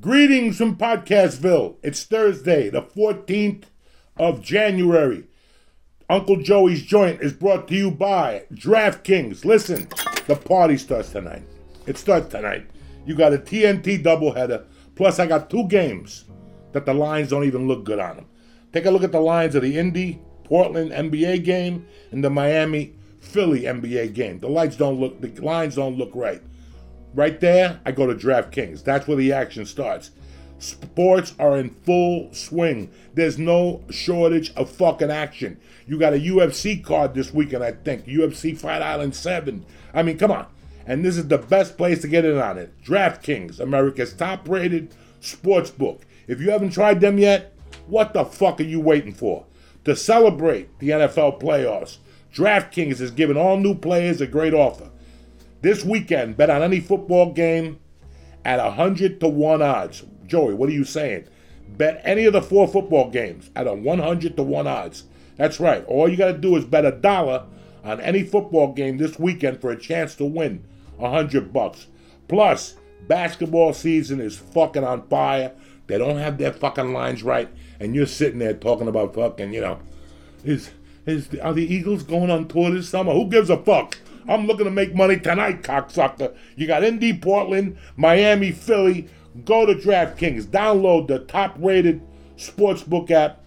Greetings from Podcastville. It's Thursday, the 14th of January. Uncle Joey's Joint is brought to you by DraftKings. Listen, the party starts tonight. It starts tonight. You got a TNT doubleheader, plus I got two games that the lines don't even look good on them. Take a look at the lines of the Indy Portland NBA game and the Miami Philly NBA game. The lights don't look, the lines don't look right. Right there, I go to DraftKings. That's where the action starts. Sports are in full swing. There's no shortage of fucking action. You got a UFC card this weekend, I think. UFC Fight Island 7. I mean, come on. And this is the best place to get in on it. DraftKings, America's top rated sports book. If you haven't tried them yet, what the fuck are you waiting for? To celebrate the NFL playoffs, DraftKings is giving all new players a great offer. This weekend, bet on any football game at 100 to 1 odds. Joey, what are you saying? Bet any of the four football games at a 100 to 1 odds. That's right. All you got to do is bet a dollar on any football game this weekend for a chance to win a 100 bucks. Plus, basketball season is fucking on fire. They don't have their fucking lines right, and you're sitting there talking about fucking, you know, is is are the Eagles going on tour this summer? Who gives a fuck? I'm looking to make money tonight, cocksucker. You got Indy, Portland, Miami, Philly. Go to DraftKings. Download the top rated sportsbook app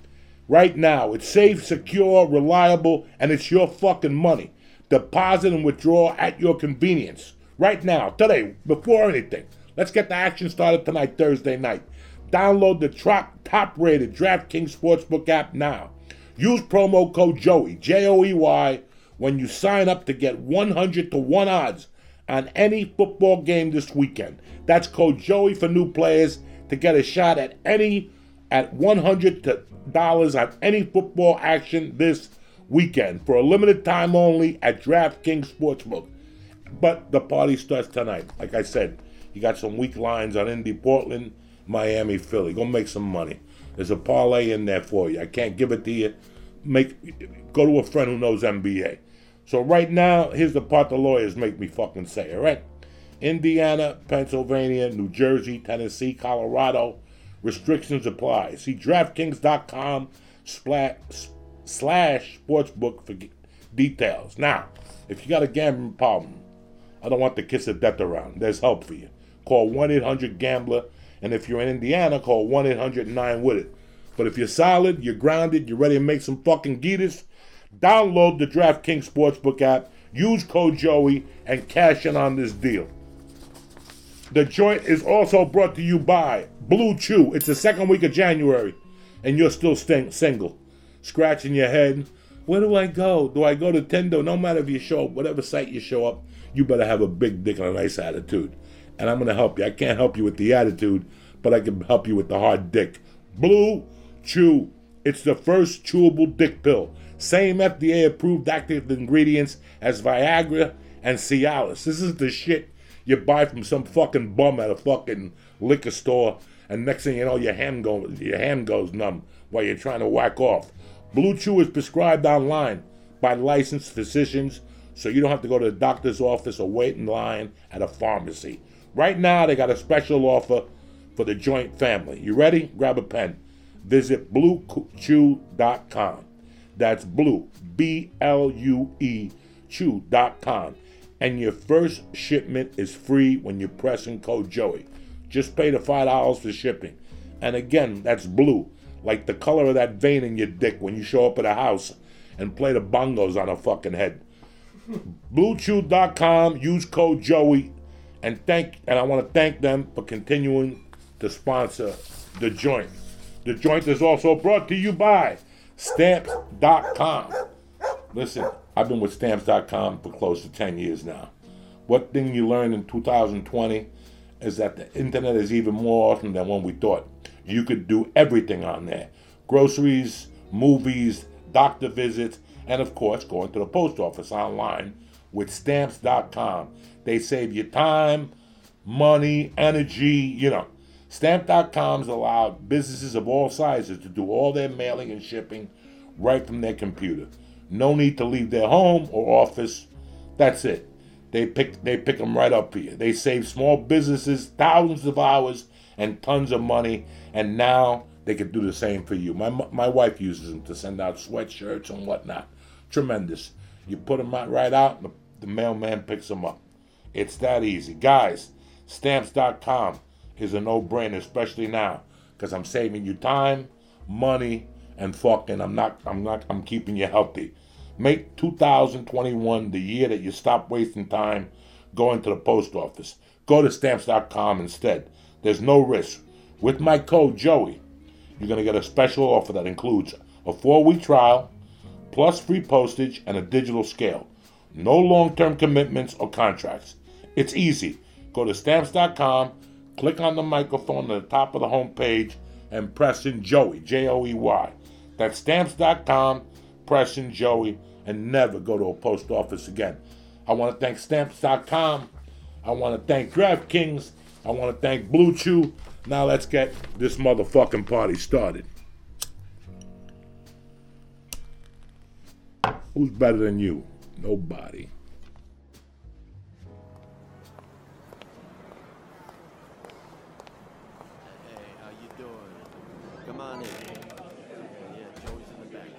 right now. It's safe, secure, reliable, and it's your fucking money. Deposit and withdraw at your convenience. Right now, today, before anything. Let's get the action started tonight, Thursday night. Download the top rated DraftKings Sportsbook app now. Use promo code JOEY, J O E Y when you sign up to get 100 to 1 odds on any football game this weekend. That's code Joey for new players to get a shot at any at 100 to dollars on any football action this weekend for a limited time only at DraftKings Sportsbook. But the party starts tonight. Like I said, you got some weak lines on Indy, Portland, Miami, Philly. Go make some money. There's a parlay in there for you. I can't give it to you make go to a friend who knows NBA. So right now, here's the part the lawyers make me fucking say, all right? Indiana, Pennsylvania, New Jersey, Tennessee, Colorado, restrictions apply. See DraftKings.com slash sportsbook for details. Now, if you got a gambling problem, I don't want the kiss of death around. There's help for you. Call 1 800 Gambler, and if you're in Indiana, call 1 800 9 with it. But if you're solid, you're grounded, you're ready to make some fucking geeters, download the DraftKings Sportsbook app, use code Joey, and cash in on this deal. The joint is also brought to you by Blue Chew. It's the second week of January, and you're still single. Scratching your head. Where do I go? Do I go to Tinder? No matter if you show up, whatever site you show up, you better have a big dick and a nice attitude. And I'm going to help you. I can't help you with the attitude, but I can help you with the hard dick. Blue Chew. It's the first chewable dick pill. Same FDA approved active ingredients as Viagra and Cialis. This is the shit you buy from some fucking bum at a fucking liquor store, and next thing you know, your hand goes your hand goes numb while you're trying to whack off. Blue Chew is prescribed online by licensed physicians, so you don't have to go to the doctor's office or wait in line at a pharmacy. Right now, they got a special offer for the joint family. You ready? Grab a pen visit bluechew.com. That's blue, B L U E, chew.com. And your first shipment is free when you press in code Joey. Just pay the $5 for shipping. And again, that's blue, like the color of that vein in your dick when you show up at a house and play the bongos on a fucking head. BlueChew.com, use code Joey, and thank and I want to thank them for continuing to sponsor the joint. The joint is also brought to you by Stamps.com. Listen, I've been with Stamps.com for close to 10 years now. What thing you learned in 2020 is that the internet is even more awesome than when we thought. You could do everything on there groceries, movies, doctor visits, and of course, going to the post office online with Stamps.com. They save you time, money, energy, you know. Stamp.com's allowed businesses of all sizes to do all their mailing and shipping right from their computer. No need to leave their home or office. That's it. They pick they pick them right up for you. They save small businesses thousands of hours and tons of money, and now they could do the same for you. My my wife uses them to send out sweatshirts and whatnot. Tremendous. You put them right out, and the, the mailman picks them up. It's that easy, guys. Stamps.com is a no-brainer, especially now, because I'm saving you time, money, and fucking. I'm not. I'm not. I'm keeping you healthy. Make 2021 the year that you stop wasting time going to the post office. Go to stamps.com instead. There's no risk. With my code Joey, you're to get a special offer that includes a four week trial, plus free postage and a digital scale. No long term commitments or contracts. It's easy. Go to stamps.com, click on the microphone at the top of the homepage and press in Joey, J O E Y. That's stamps.com, press in Joey, and never go to a post office again. I want to thank stamps.com. I want to thank DraftKings. I want to thank Blue Chew. Now let's get this motherfucking party started. Who's better than you? Nobody.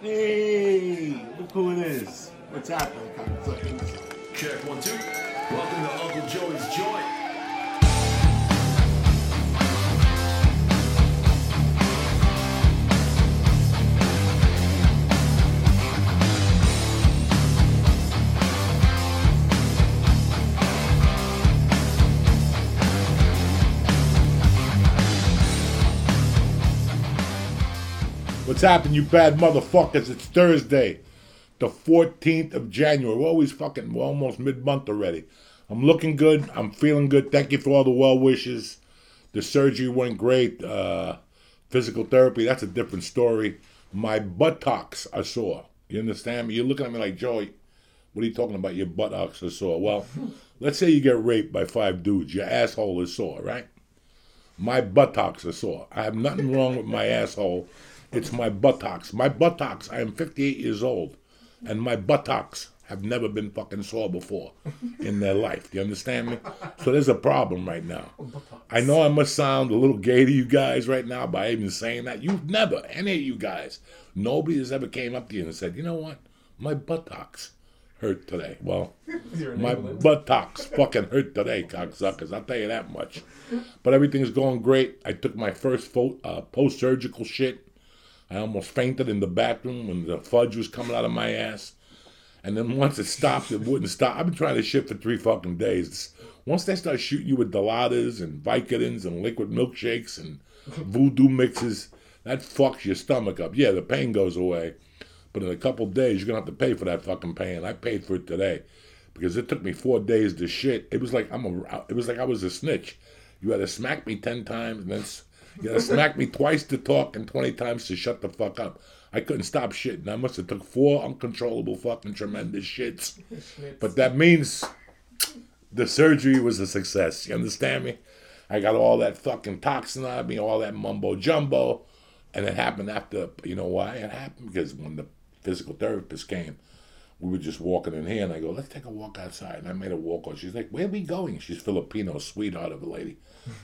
Hey, look who it is. What's happening? Check one, two. Welcome to Uncle Joey's Joint. Happening, you bad motherfuckers? It's Thursday, the 14th of January. We're always fucking, we're almost mid month already. I'm looking good. I'm feeling good. Thank you for all the well wishes. The surgery went great. Uh, physical therapy, that's a different story. My buttocks are sore. You understand me? You're looking at me like, Joey, what are you talking about? Your buttocks are sore. Well, let's say you get raped by five dudes. Your asshole is sore, right? My buttocks are sore. I have nothing wrong with my asshole. It's my buttocks. My buttocks. I am 58 years old, and my buttocks have never been fucking sore before in their life. Do you understand me? So there's a problem right now. I know I must sound a little gay to you guys right now by even saying that. You've never, any of you guys, nobody has ever came up to you and said, you know what? My buttocks hurt today. Well, my buttocks fucking hurt today, cocksuckers. I'll tell you that much. But everything's going great. I took my first fo- uh, post-surgical shit. I almost fainted in the bathroom when the fudge was coming out of my ass. And then once it stopped, it wouldn't stop. I've been trying to shit for three fucking days. Once they start shooting you with Dilaudids and Vicodins and liquid milkshakes and voodoo mixes, that fucks your stomach up. Yeah, the pain goes away. But in a couple days, you're going to have to pay for that fucking pain. I paid for it today because it took me four days to shit. It was like I'm a, it was like I was a snitch. You had to smack me ten times, and then you had to smack me twice to talk and twenty times to shut the fuck up. I couldn't stop shitting. I must have took four uncontrollable fucking tremendous shits. But that means the surgery was a success. You understand me? I got all that fucking toxin out of me, all that mumbo jumbo, and it happened after. You know why it happened? Because when the physical therapist came, we were just walking in here, and I go, "Let's take a walk outside." And I made a walk. on. She's like, "Where we going?" She's Filipino, sweetheart of a lady.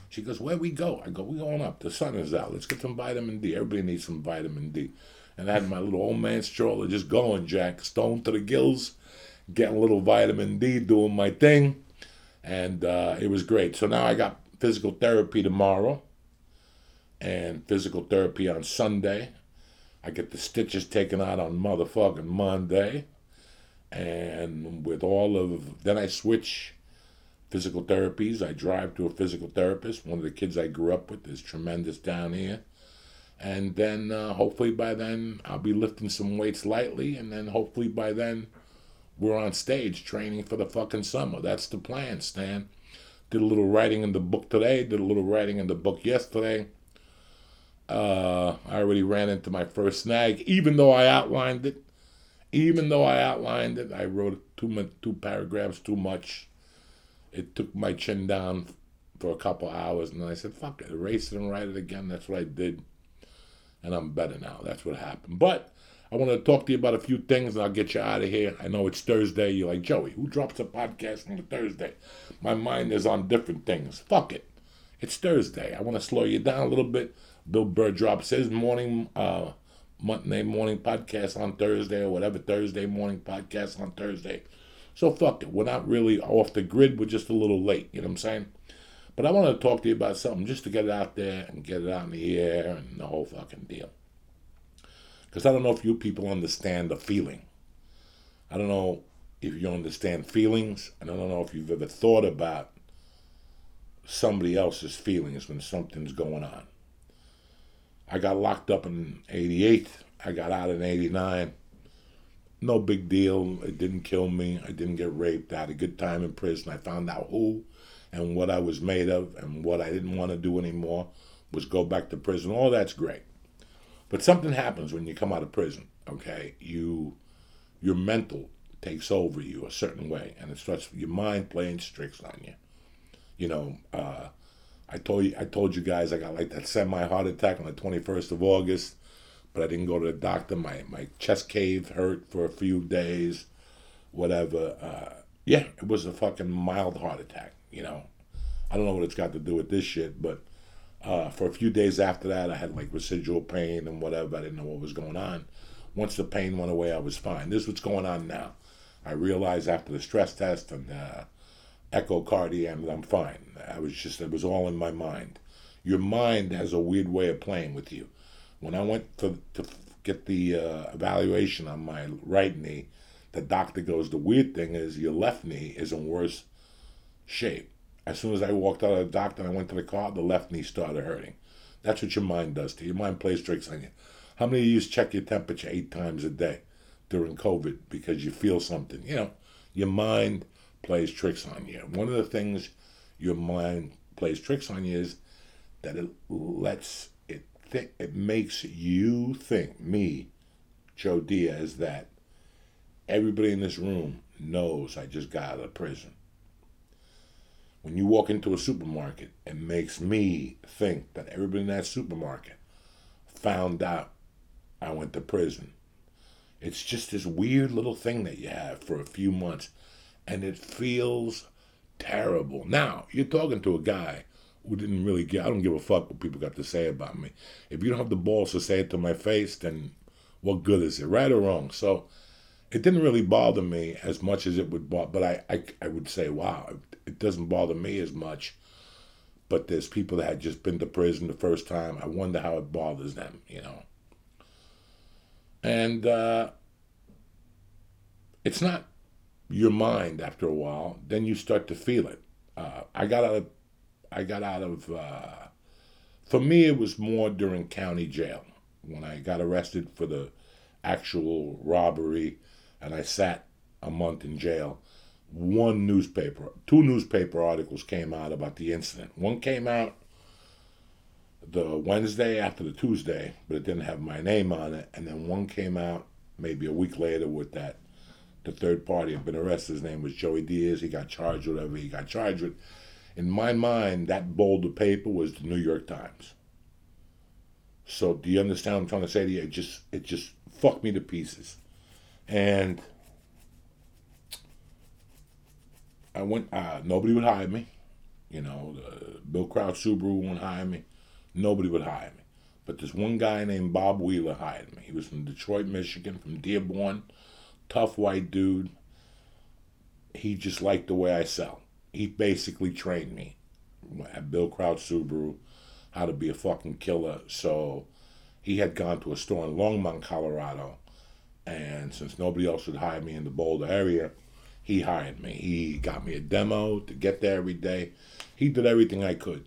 She goes, "Where we go?" I go, "We going up. The sun is out. Let's get some vitamin D. Everybody needs some vitamin D." And I had my little old man stroller just going, Jack, stone to the gills, getting a little vitamin D, doing my thing, and uh, it was great. So now I got physical therapy tomorrow, and physical therapy on Sunday. I get the stitches taken out on motherfucking Monday. And with all of, then I switch physical therapies. I drive to a physical therapist. One of the kids I grew up with is tremendous down here. And then uh, hopefully by then I'll be lifting some weights lightly. And then hopefully by then we're on stage training for the fucking summer. That's the plan, Stan. Did a little writing in the book today, did a little writing in the book yesterday. Uh, I already ran into my first snag, even though I outlined it. Even though I outlined it, I wrote two two paragraphs too much. It took my chin down for a couple hours, and then I said, "Fuck it, erase it and write it again." That's what I did, and I'm better now. That's what happened. But I want to talk to you about a few things, and I'll get you out of here. I know it's Thursday. You're like Joey, who drops a podcast on a Thursday? My mind is on different things. Fuck it. It's Thursday. I want to slow you down a little bit. Bill Burr drops his morning, uh, Monday morning podcast on Thursday or whatever Thursday morning podcast on Thursday. So fuck it. We're not really off the grid. We're just a little late. You know what I'm saying? But I want to talk to you about something just to get it out there and get it out in the air and the whole fucking deal. Because I don't know if you people understand the feeling. I don't know if you understand feelings. And I don't know if you've ever thought about somebody else's feelings when something's going on. I got locked up in 88. I got out in 89. No big deal. It didn't kill me. I didn't get raped. I had a good time in prison. I found out who and what I was made of and what I didn't want to do anymore was go back to prison. All that's great. But something happens when you come out of prison, okay? You your mental takes over you a certain way and it starts your mind playing tricks on you. You know, uh, I told you I told you guys I got like that semi heart attack on the 21st of August, but I didn't go to the doctor. My my chest cave hurt for a few days, whatever. Uh, yeah, it was a fucking mild heart attack. You know, I don't know what it's got to do with this shit, but uh, for a few days after that, I had like residual pain and whatever. I didn't know what was going on. Once the pain went away, I was fine. This is what's going on now. I realized after the stress test and uh, echocardiogram I'm fine. I was just, it was all in my mind. Your mind has a weird way of playing with you. When I went to, to get the uh, evaluation on my right knee, the doctor goes, the weird thing is your left knee is in worse shape. As soon as I walked out of the doctor and I went to the car, the left knee started hurting. That's what your mind does to you. Your mind plays tricks on you. How many of you check your temperature eight times a day during COVID because you feel something? You know, your mind plays tricks on you. One of the things your mind plays tricks on you is that it lets it think, it makes you think, me, Joe Diaz, that everybody in this room knows I just got out of prison. When you walk into a supermarket, it makes me think that everybody in that supermarket found out I went to prison. It's just this weird little thing that you have for a few months, and it feels terrible. Now, you're talking to a guy who didn't really get, I don't give a fuck what people got to say about me. If you don't have the balls to say it to my face, then what good is it, right or wrong? So it didn't really bother me as much as it would bother, but I, I, I would say, wow, it doesn't bother me as much. But there's people that had just been to prison the first time. I wonder how it bothers them, you know. And uh, it's not your mind after a while. Then you start to feel it. Uh, I got out of, I got out of. Uh, for me, it was more during county jail when I got arrested for the actual robbery, and I sat a month in jail. One newspaper, two newspaper articles came out about the incident. One came out the Wednesday after the Tuesday, but it didn't have my name on it. And then one came out maybe a week later with that the third party had been arrested. His name was Joey Diaz. He got charged with whatever he got charged with. In my mind, that boulder paper was the New York Times. So do you understand what I'm trying to say to you? It just it just fucked me to pieces. And I went uh, nobody would hire me. You know, Bill Crouch Subaru won't hire me. Nobody would hire me. But this one guy named Bob Wheeler hired me. He was from Detroit, Michigan, from Dearborn. Tough white dude. He just liked the way I sell. He basically trained me at Bill Crouch Subaru how to be a fucking killer. So he had gone to a store in Longmont, Colorado. And since nobody else would hire me in the Boulder area, he hired me. He got me a demo to get there every day. He did everything I could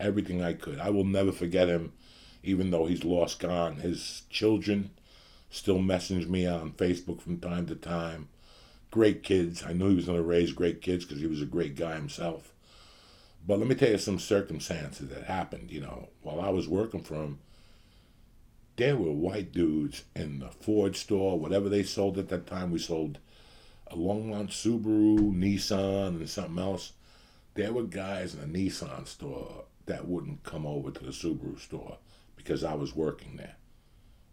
everything I could. I will never forget him, even though he's lost gone. His children still messaged me on Facebook from time to time. Great kids. I knew he was going to raise great kids because he was a great guy himself. But let me tell you some circumstances that happened. You know, while I was working for him, there were white dudes in the Ford store, whatever they sold at that time. We sold a Longmont Subaru, Nissan, and something else. There were guys in the Nissan store that wouldn't come over to the Subaru store because I was working there.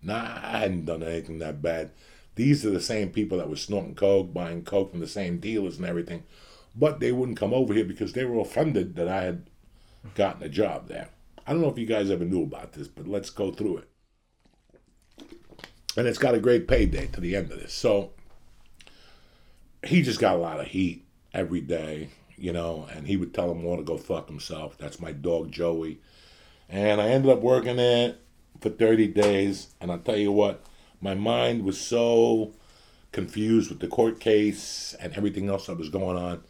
Nah, I hadn't done anything that bad. These are the same people that were snorting coke, buying coke from the same dealers and everything, but they wouldn't come over here because they were offended that I had gotten a job there. I don't know if you guys ever knew about this, but let's go through it. And it's got a great payday to the end of this. So he just got a lot of heat every day, you know, and he would tell him all to go fuck himself. That's my dog Joey. And I ended up working there for 30 days. And I'll tell you what, my mind was so confused with the court case and everything else that was going on.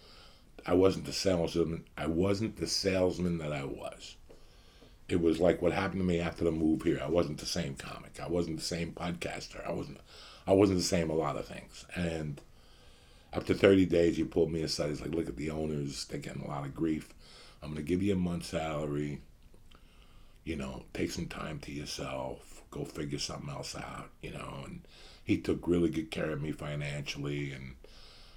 I wasn't the salesman. I wasn't the salesman that I was. It was like what happened to me after the move here. I wasn't the same comic. I wasn't the same podcaster. I wasn't. I wasn't the same a lot of things. And after 30 days, he pulled me aside. He's like, "Look at the owners. They're getting a lot of grief. I'm gonna give you a month's salary. You know, take some time to yourself. Go figure something else out. You know." And he took really good care of me financially and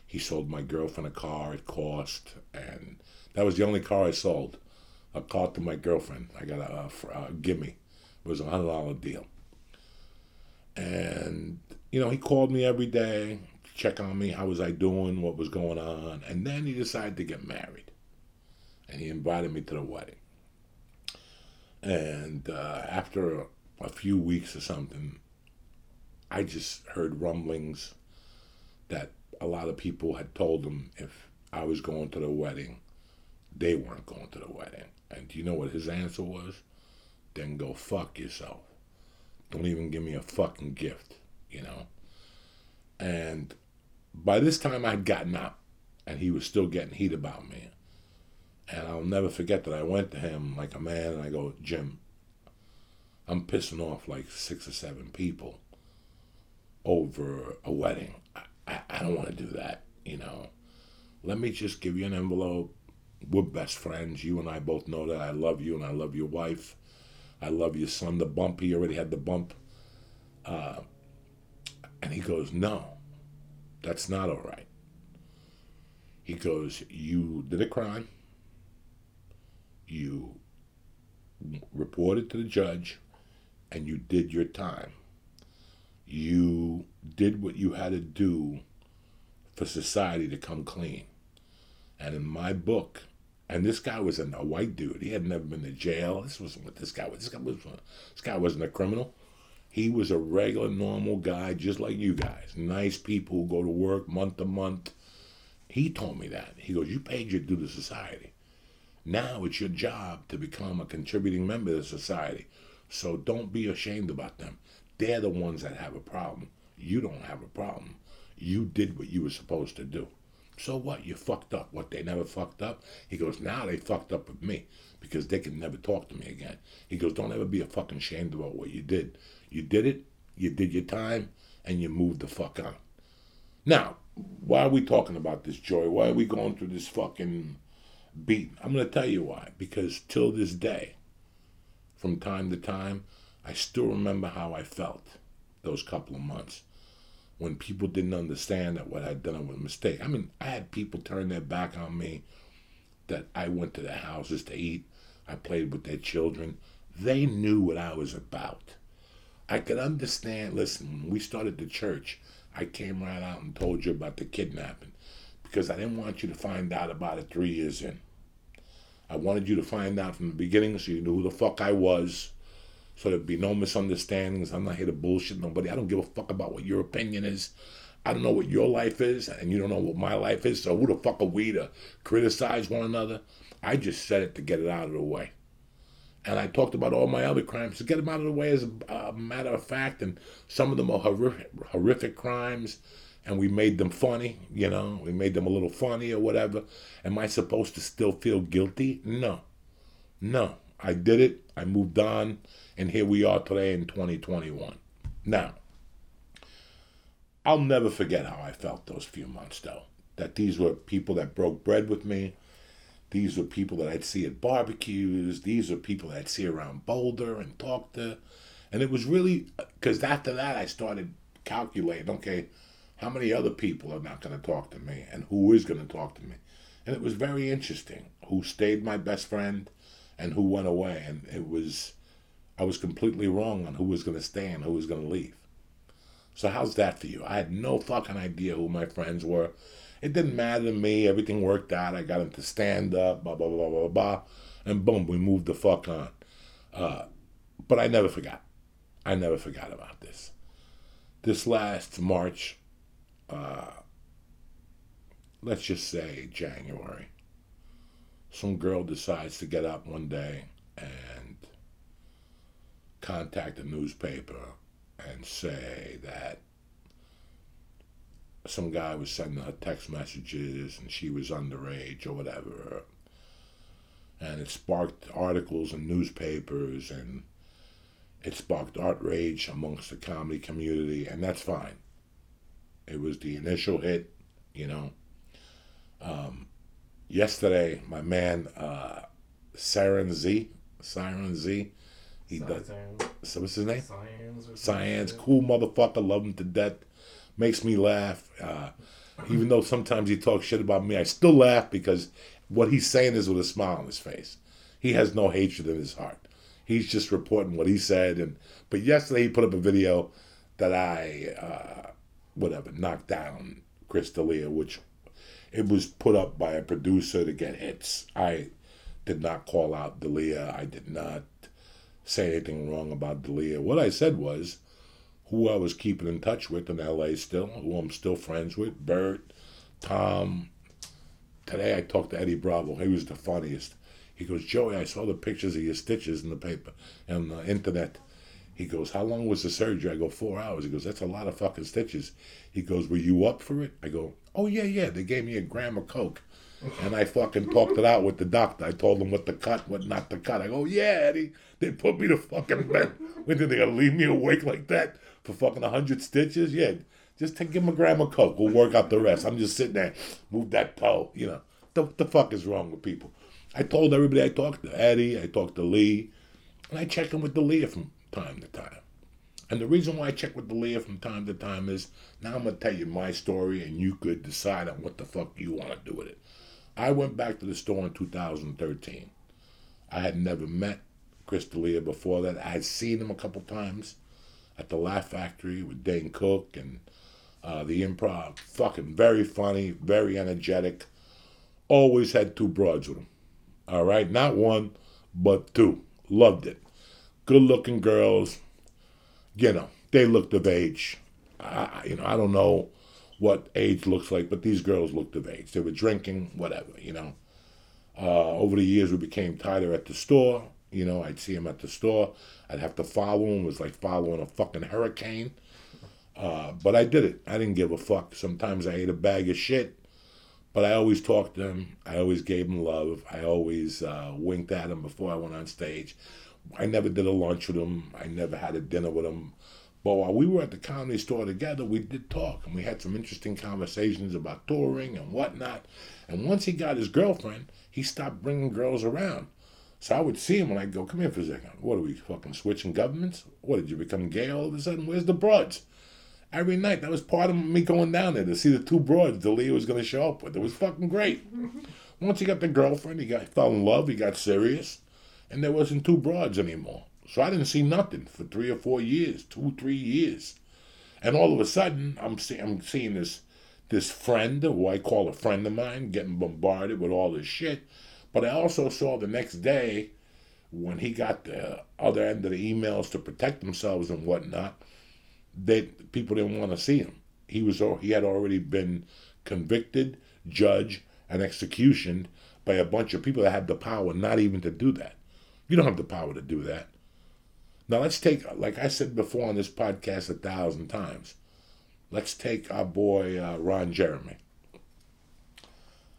he sold my girlfriend a car at cost, and that was the only car I sold. A car to my girlfriend. I got a, a, a gimme. It was a hundred dollar deal. And you know, he called me every day, to check on me, how was I doing, what was going on, and then he decided to get married, and he invited me to the wedding. And uh, after a, few weeks or something, I just heard rumblings that a lot of people had told him if I was going to the wedding, they weren't going to the wedding. And do you know what his answer was? Then go fuck yourself. Don't even give me a fucking gift, you know? And by this time I'd gotten out and he was still getting heat about me. And I'll never forget that I went to him like a man and I go, Jim, I'm pissing off like six or seven people over a wedding. I, I, I don't want to do that, you know. Let me just give you an envelope. We're best friends. You and I both know that I love you and I love your wife. I love your son, the bump. He already had the bump. Uh, and he goes, No, that's not all right. He goes, You did a crime. You reported to the judge and you did your time you did what you had to do for society to come clean. And in my book, and this guy was a, white dude. He had never been to jail. This wasn't what this guy was. This guy was. This guy wasn't a criminal. He was a regular, normal guy, just like you guys. Nice people who go to work month to month. He told me that. He goes, "You paid your due to society. Now it's your job to become a contributing member of the society. So don't be ashamed about them. They're the ones that have a problem. You don't have a problem. You did what you were supposed to do. So what? You fucked up. What? They never fucked up? He goes, now they fucked up with me because they can never talk to me again. He goes, don't ever be a fucking ashamed about what you did. You did it, you did your time, and you moved the fuck on. Now, why are we talking about this, Joy? Why are we going through this fucking beat? I'm going to tell you why. Because till this day, from time to time, I still remember how I felt those couple of months when people didn't understand that what I'd done was a mistake. I mean, I had people turn their back on me that I went to their houses to eat. I played with their children. They knew what I was about. I could understand. Listen, when we started the church, I came right out and told you about the kidnapping because I didn't want you to find out about it three years in. I wanted you to find out from the beginning so you knew who the fuck I was so there'd be no misunderstandings. I'm not here to bullshit nobody. I don't give a fuck about what your opinion is. I don't know what your life is, and you don't know what my life is. So who the fuck are we to criticize one another? I just said it to get it out of the way. And I talked about all my other crimes to get them out of the way as a, matter of fact. And some of them are horrific, horrific crimes, and we made them funny. You know, we made them a little funny or whatever. Am I supposed to still feel guilty? No, no. I did it. I moved on and here we are today in 2021. Now, I'll never forget how I felt those few months, though. That these were people that broke bread with me. These were people that I'd see at barbecues. These were people that I'd see around Boulder and talk to. And it was really, because after that, I started calculating okay, how many other people are not going to talk to me and who is going to talk to me? And it was very interesting who stayed my best friend and who went away. And it was I was completely wrong on who was going to stay and who was going to leave. So how's that for you? I had no fucking idea who my friends were. It didn't matter to me. Everything worked out. I got into stand up, blah, blah, blah, blah, blah. and boom, we moved the fuck on. Uh, but I never forgot. I never forgot about this. This last March, uh, let's just say January, some girl decides to get up one day and contact a newspaper and say that some guy was sending her text messages and she was underage or whatever. And it sparked articles in newspapers and it sparked outrage amongst the comedy community, and that's fine. It was the initial hit, you know. Um, yesterday, my man uh, Siren Z, Siren Z, he does. So what's his name? Science. Science, cool motherfucker, love him to death. Makes me laugh. Uh, even though sometimes he talks shit about me, I still laugh because what he's saying is with a smile on his face. He has no hatred in his heart. He's just reporting what he said. And but yesterday he put up a video that I, uh, whatever, knocked down Chris D'Elia, which it was put up by a producer to get hits. I did not call out D'Elia. I did not say anything wrong about D'Elia. What I said was who I was keeping in touch with in LA still, who I'm still friends with, Bert, Tom. Today I talked to Eddie Bravo. He was the funniest. He goes, Joey, I saw the pictures of your stitches in the paper and the internet. He goes, How long was the surgery? I go, Four hours. He goes, That's a lot of fucking stitches. He goes, Were you up for it? I go, Oh, yeah, yeah. They gave me a gram of Coke. And I fucking talked it out with the doctor. I told him what to cut, what not to cut. I go, Yeah, Eddie. They put me to fucking bed. When did they gonna leave me awake like that for fucking 100 stitches? Yeah. Just take, give him a gram of Coke. We'll work out the rest. I'm just sitting there, move that toe. You know, the, the fuck is wrong with people? I told everybody I talked to Eddie, I talked to Lee, and I check in with D'Elia from time to time. And the reason why I check with D'Elia from time to time is now I'm gonna tell you my story, and you could decide on what the fuck you want to do with it. I went back to the store in 2013. I had never met Chris D'Elia before that. I had seen him a couple times at the Laugh Factory with Dane Cook and uh, the Improv. Fucking very funny, very energetic. Always had two broads with him. All right, not one, but two. Loved it. Good looking girls. You know, they looked of age. I, you know, I don't know what age looks like, but these girls looked of age. They were drinking, whatever, you know. Uh, over the years, we became tighter at the store. You know, I'd see him at the store. I'd have to follow him. It was like following a fucking hurricane. Uh, but I did it. I didn't give a fuck. Sometimes I ate a bag of shit. But I always talked to him. I always gave him love. I always uh, winked at him before I went on stage. I never did a lunch with him. I never had a dinner with him. But while we were at the comedy store together, we did talk and we had some interesting conversations about touring and whatnot. And once he got his girlfriend, he stopped bringing girls around. So I would see him and I'd go, come here for a second. What are we fucking switching governments? What did you become gay all of a sudden? Where's the broads? Every night, that was part of me going down there to see the two broads D'Elia was going to show up with. It was fucking great. Mm-hmm. Once he got the girlfriend, he got fell in love, he got serious, and there wasn't two broads anymore. So I didn't see nothing for three or four years, two, three years. And all of a sudden, I'm, see, I'm seeing this this friend, who I call a friend of mine, getting bombarded with all this shit. But I also saw the next day when he got the other end of the emails to protect themselves and whatnot, that people didn't want to see him. He was he had already been convicted, judged, and executioned by a bunch of people that had the power not even to do that. You don't have the power to do that. Now let's take, like I said before on this podcast a thousand times, let's take our boy uh, Ron Jeremy.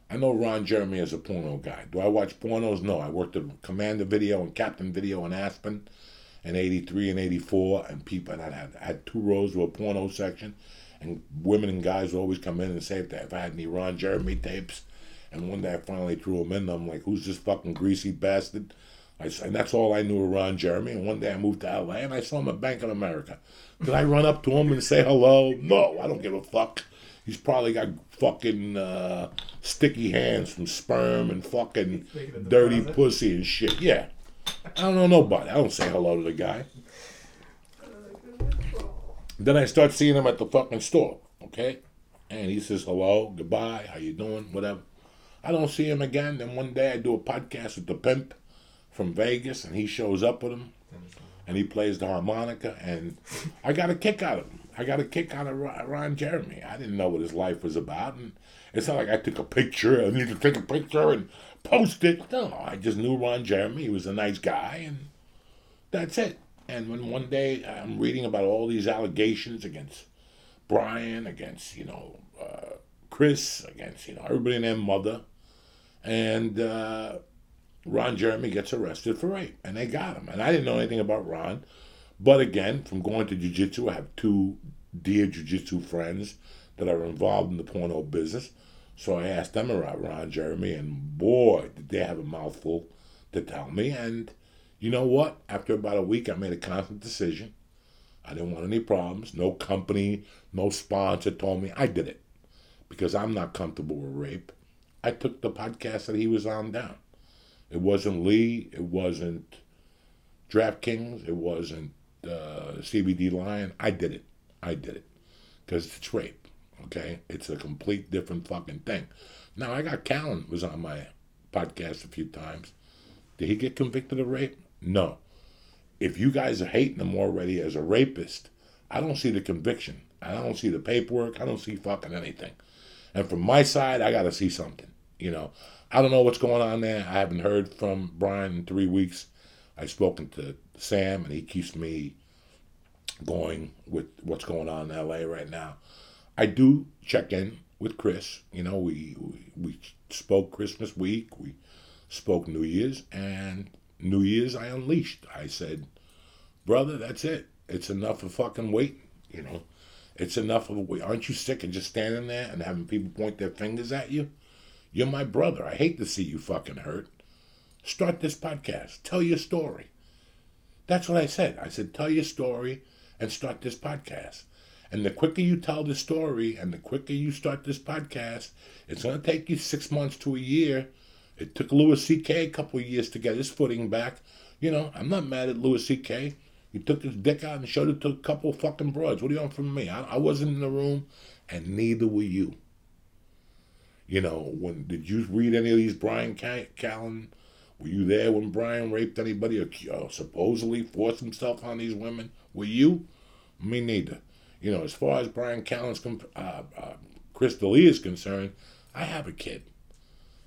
I know Ron Jeremy is a porno guy. Do I watch pornos? No. I worked at Commander Video and Captain Video in Aspen in 83 and 84, and people, and I had, had two rows of a porno section, and women and guys always come in and say if, they, if I had any Ron Jeremy tapes. And one day I finally threw them in. I'm like, who's this fucking greasy bastard? I, and that's all I knew of Ron Jeremy. And one day I moved to LA and I saw him at Bank of America. Did I run up to him and say hello? No, I don't give a fuck. He's probably got fucking uh, sticky hands from sperm and fucking dirty pussy and shit. Yeah. I don't know nobody. I don't say hello to the guy. Then I start seeing him at the fucking store, okay? And he says hello, goodbye, how you doing, whatever. I don't see him again. Then one day I do a podcast with the pimp, from Vegas, and he shows up with him, and he plays the harmonica, and I got a kick out of him. I got a kick out of Ron Jeremy. I didn't know what his life was about, and it's not like I took a picture. I need to take a picture and post it. No, I just knew Ron Jeremy. He was a nice guy, and that's it. And when one day I'm reading about all these allegations against Brian, against you know uh, Chris, against you know everybody and their mother, and uh, Ron Jeremy gets arrested for rape, and they got him. And I didn't know anything about Ron, but again, from going to jiu-jitsu, I have two dear jiu-jitsu friends that are involved in the porno business. So I asked them about Ron Jeremy, and boy, did they have a mouthful to tell me. And you know what? After about a week, I made a conscious decision. I didn't want any problems. No company, no sponsor told me I did it because I'm not comfortable with rape. I took the podcast that he was on down. It wasn't Lee. It wasn't DraftKings. It wasn't uh, CBD Lion. I did it. I did it because it's rape. Okay, it's a complete different fucking thing. Now I got Callen was on my podcast a few times. Did he get convicted of rape? No. If you guys are hating him already as a rapist, I don't see the conviction. I don't see the paperwork. I don't see fucking anything. And from my side, I got to see something. You know, I don't know what's going on there. I haven't heard from Brian in three weeks. I've spoken to Sam, and he keeps me going with what's going on in LA right now. I do check in with Chris. You know, we, we we spoke Christmas week, we spoke New Year's, and New Year's I unleashed. I said, brother, that's it. It's enough of fucking waiting. You know, it's enough of wait. Aren't you sick of just standing there and having people point their fingers at you? You're my brother. I hate to see you fucking hurt. Start this podcast. Tell your story. That's what I said. I said, tell your story and start this podcast. And the quicker you tell the story and the quicker you start this podcast, it's going to take you six months to a year. It took Louis C.K. a couple of years to get his footing back. You know, I'm not mad at Louis C.K. He took his dick out and showed it to a couple fucking broads. What do you want from me? I, I wasn't in the room, and neither were you. You know, when did you read any of these Brian Callen? Were you there when Brian raped anybody or uh, supposedly forced himself on these women? Were you? Me neither. You know, as far as Brian Callen's, uh, uh, D'Elia is concerned, I have a kid.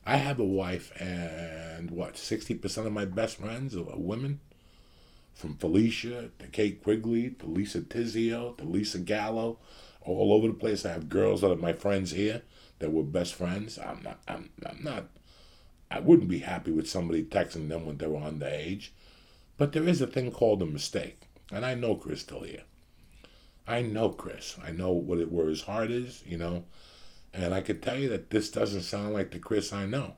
I have a wife, and what, 60% of my best friends are women? From Felicia to Kate Quigley to Lisa Tizio to Lisa Gallo, all over the place. I have girls that are my friends here that were best friends. I'm not, I'm, I'm not, I wouldn't be happy with somebody texting them when they were underage. But there is a thing called a mistake. And I know Chris D'Elia. I know Chris. I know what it, where his heart is, you know. And I could tell you that this doesn't sound like the Chris I know.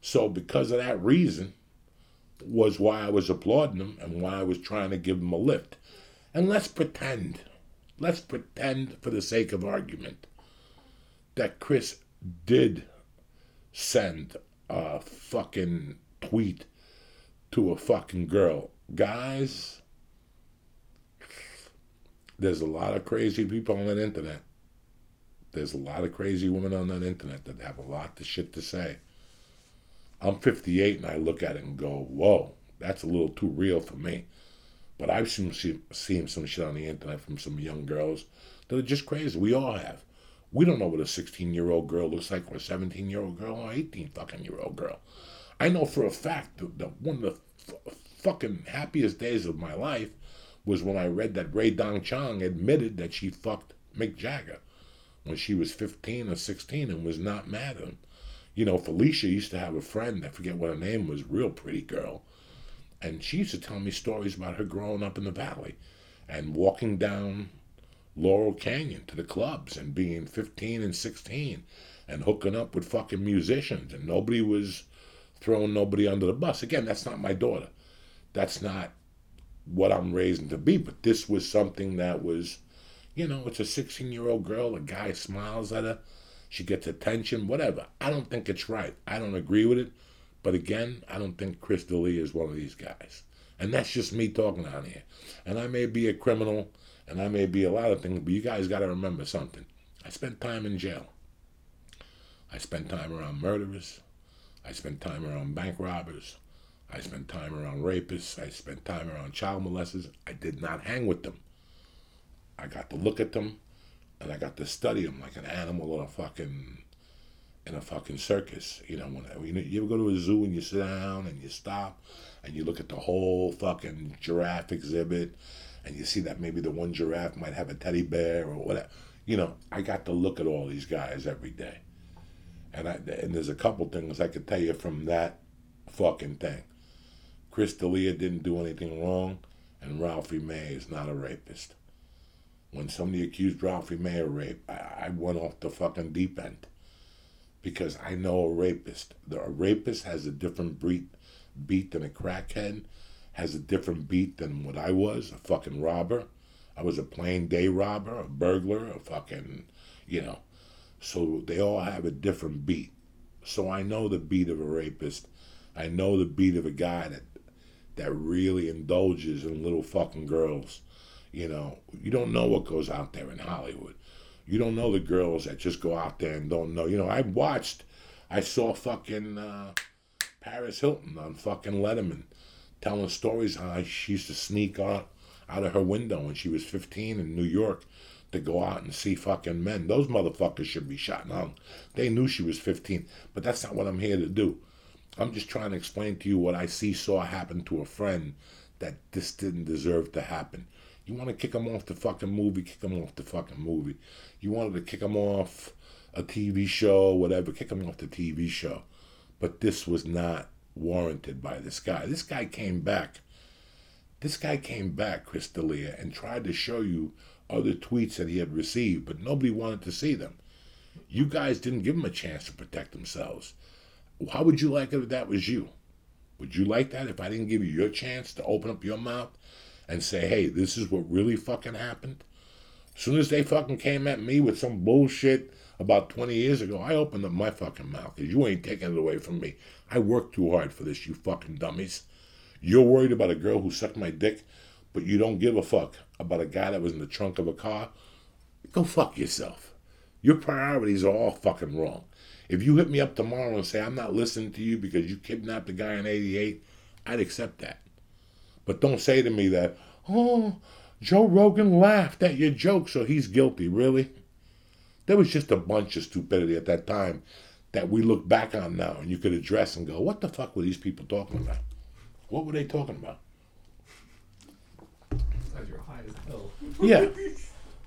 So because of that reason was why I was applauding him and why I was trying to give him a lift. And let's pretend, let's pretend for the sake of argument that Chris did send a fucking tweet to a fucking girl. Guys, there's a lot of crazy people on that internet. There's a lot of crazy women on that internet that have a lot of shit to say. I'm 58 and I look at it and go, whoa, that's a little too real for me. But I've seen, seen some shit on the internet from some young girls that are just crazy. We all have. We don't know what a 16 year old girl looks like, or a 17 year old girl, or 18 fucking year old girl. I know for a fact that, one of the f- fucking happiest days of my life was when I read that Rae Dawn Chong admitted that she fucked Mick Jagger when she was 15 or 16 and was not mad at him. You know, Felicia used to have a friend, I forget what her name was, real pretty girl. And she used to tell me stories about her growing up in the valley and walking down Laurel Canyon to the clubs and being 15 and 16 and hooking up with fucking musicians and nobody was throwing nobody under the bus. Again, that's not my daughter. That's not what I'm raising to be, but this was something that was, you know, it's a 16 year old girl, a guy smiles at her, she gets attention, whatever. I don't think it's right. I don't agree with it, but again, I don't think Chris D'Elia is one of these guys. And that's just me talking on here. And I may be a criminal, and I may be a lot of things, but you guys got to remember something. I spent time in jail. I spent time around murderers. I spent time around bank robbers. I spent time around rapists. I spent time around child molesters. I did not hang with them. I got to look at them, and I got to study them like an animal in a fucking in a fucking circus. You know, when you, you ever go to a zoo and you sit down and you stop and you look at the whole fucking giraffe exhibit, and you see that maybe the one giraffe might have a teddy bear or whatever. You know, I got to look at all these guys every day, and I and there's a couple things I could tell you from that fucking thing. Chris D'Elia didn't do anything wrong, and Ralphie May is not a rapist. When somebody accused Ralphie May of rape, I, I went off the fucking deep end because I know a rapist. A rapist has a different beat, beat than a crackhead, has a different beat than what I was, a fucking robber. I was a plain day robber, a burglar, a fucking, you know. So they all have a different beat. So I know the beat of a rapist. I know the beat of a guy that that really indulges in little fucking girls. You know, you don't know what goes out there in Hollywood. You don't know the girls that just go out there and don't know. You know, I watched, I saw fucking uh, Paris Hilton on fucking Letterman telling stories how she used to sneak out, out of her window when she was 15 in New York to go out and see fucking men. Those motherfuckers should be shot down. They knew she was 15, but that's not what I'm here to do. I'm just trying to explain to you what I see saw happen to a friend that this didn't deserve to happen. You want to kick him off the fucking movie, kick him off the fucking movie. You wanted to kick him off a TV show, whatever, kick him off the TV show. But this was not warranted by this guy. This guy came back. This guy came back, Chris D'Elia, and tried to show you other tweets that he had received, but nobody wanted to see them. You guys didn't give him a chance to protect themselves. How would you like it if that was you? Would you like that if I didn't give you your chance to open up your mouth and say, hey, this is what really fucking happened. As soon as they fucking came at me with some bullshit about 20 years ago, I opened up my fucking mouth because you ain't taking it away from me. I worked too hard for this, you fucking dummies. You're worried about a girl who sucked my dick, but you don't give a fuck about a guy that was in the trunk of a car. Go fuck yourself. Your priorities are all fucking wrong. If you hit me up tomorrow and say, I'm not listening to you because you kidnapped a guy in 88, I'd accept that. But don't say to me that, oh, Joe Rogan laughed at your joke, so he's guilty. Really? There was just a bunch of stupidity at that time that we look back on now and you could address and go, what the fuck were these people talking about? What were they talking about? You're high as hell. Yeah.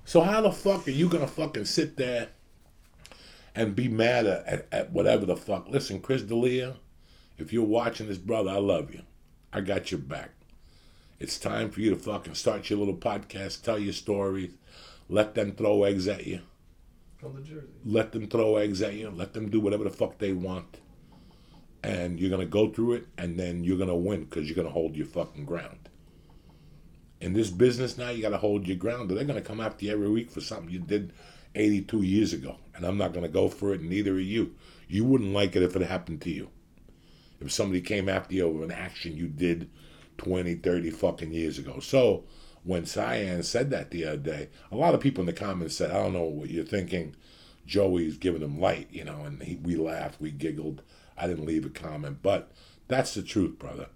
So how the fuck are you gonna fucking sit there and be mad at, at, at whatever the fuck? Listen, Chris D'Elia, if you're watching this, brother, I love you. I got your back. It's time for you to fucking start your little podcast, tell your stories, let them throw eggs at you. Jersey. Let them throw eggs at you. Let them do whatever the fuck they want. And you're gonna go through it, and then you're gonna win because you're gonna hold your fucking ground. In this business now, you gotta hold your ground. They're gonna come after you every week for something you did 82 years ago, and I'm not gonna go for it, and neither are you. You wouldn't like it if it happened to you. If somebody came after you over an action you did 20, 30 fucking years ago. So when Cyan said that the other day, a lot of people in the comments said, I don't know what you're thinking. Joey's giving him light, you know, and he, we laughed, we giggled. I didn't leave a comment, but that's the truth, brother.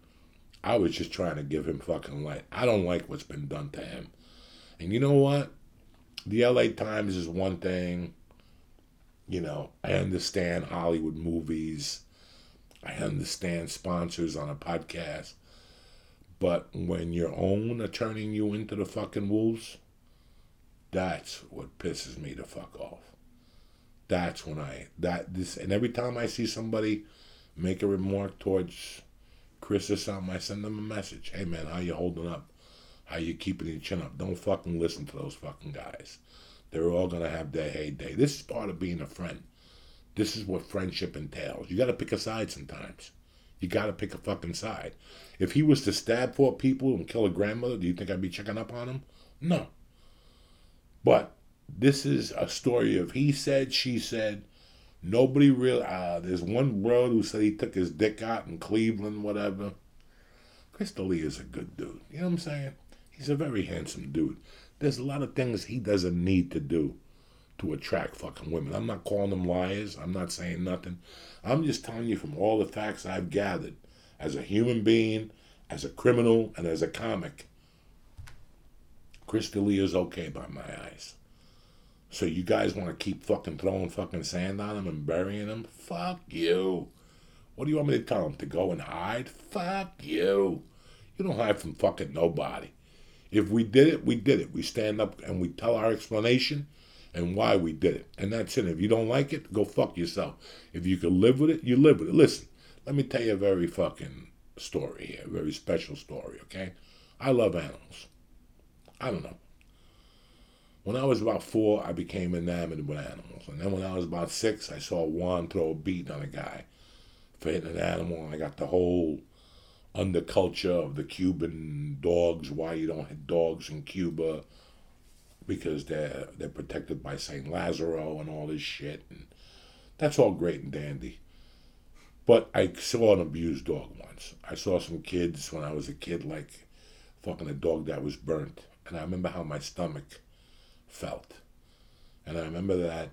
I was just trying to give him fucking light. I don't like what's been done to him. And you know what? The LA Times is one thing. You know, I understand Hollywood movies. I understand sponsors on a podcast. But when your own are turning you into the fucking wolves, that's what pisses me the fuck off. That's when I that this and every time I see somebody make a remark towards Chris or something, I send them a message. Hey man, how you holding up? How you keeping your chin up? Don't fucking listen to those fucking guys. They're all gonna have their heyday. This is part of being a friend. This is what friendship entails. You gotta pick a side sometimes. You gotta pick a fucking side. If he was to stab four people and kill a grandmother, do you think I'd be checking up on him? No. But this is a story of he said, she said. Nobody real. Uh, there's one bro who said he took his dick out in Cleveland, whatever. Crystal D'Elia is a good dude. You know what I'm saying? He's a very handsome dude. There's a lot of things he doesn't need to do to attract fucking women. I'm not calling them liars. I'm not saying nothing. I'm just telling you from all the facts I've gathered as a human being, as a criminal, and as a comic, Chris D'Elia is okay by my eyes. So you guys want to keep fucking throwing fucking sand on him and burying him? Fuck you. What do you want me to tell him? To go and hide? Fuck you. You don't hide from fucking nobody. If we did it, we did it. We stand up and we tell our explanation and why we did it. And that's it. If you don't like it, go fuck yourself. If you can live with it, you live with it. Listen, let me tell you a very fucking story here, a very special story, okay? I love animals. I don't know. When I was about four, I became enamored with animals. And then when I was about six, I saw Juan throw a beat on a guy for hitting an animal. And I got the whole underculture of the Cuban dogs, why you don't hit dogs in Cuba, because they're they're protected by Saint Lazaro and all this shit. And that's all great and dandy. But I saw an abused dog once. I saw some kids when I was a kid, like fucking a dog that was burnt. And I remember how my stomach felt. And I remember that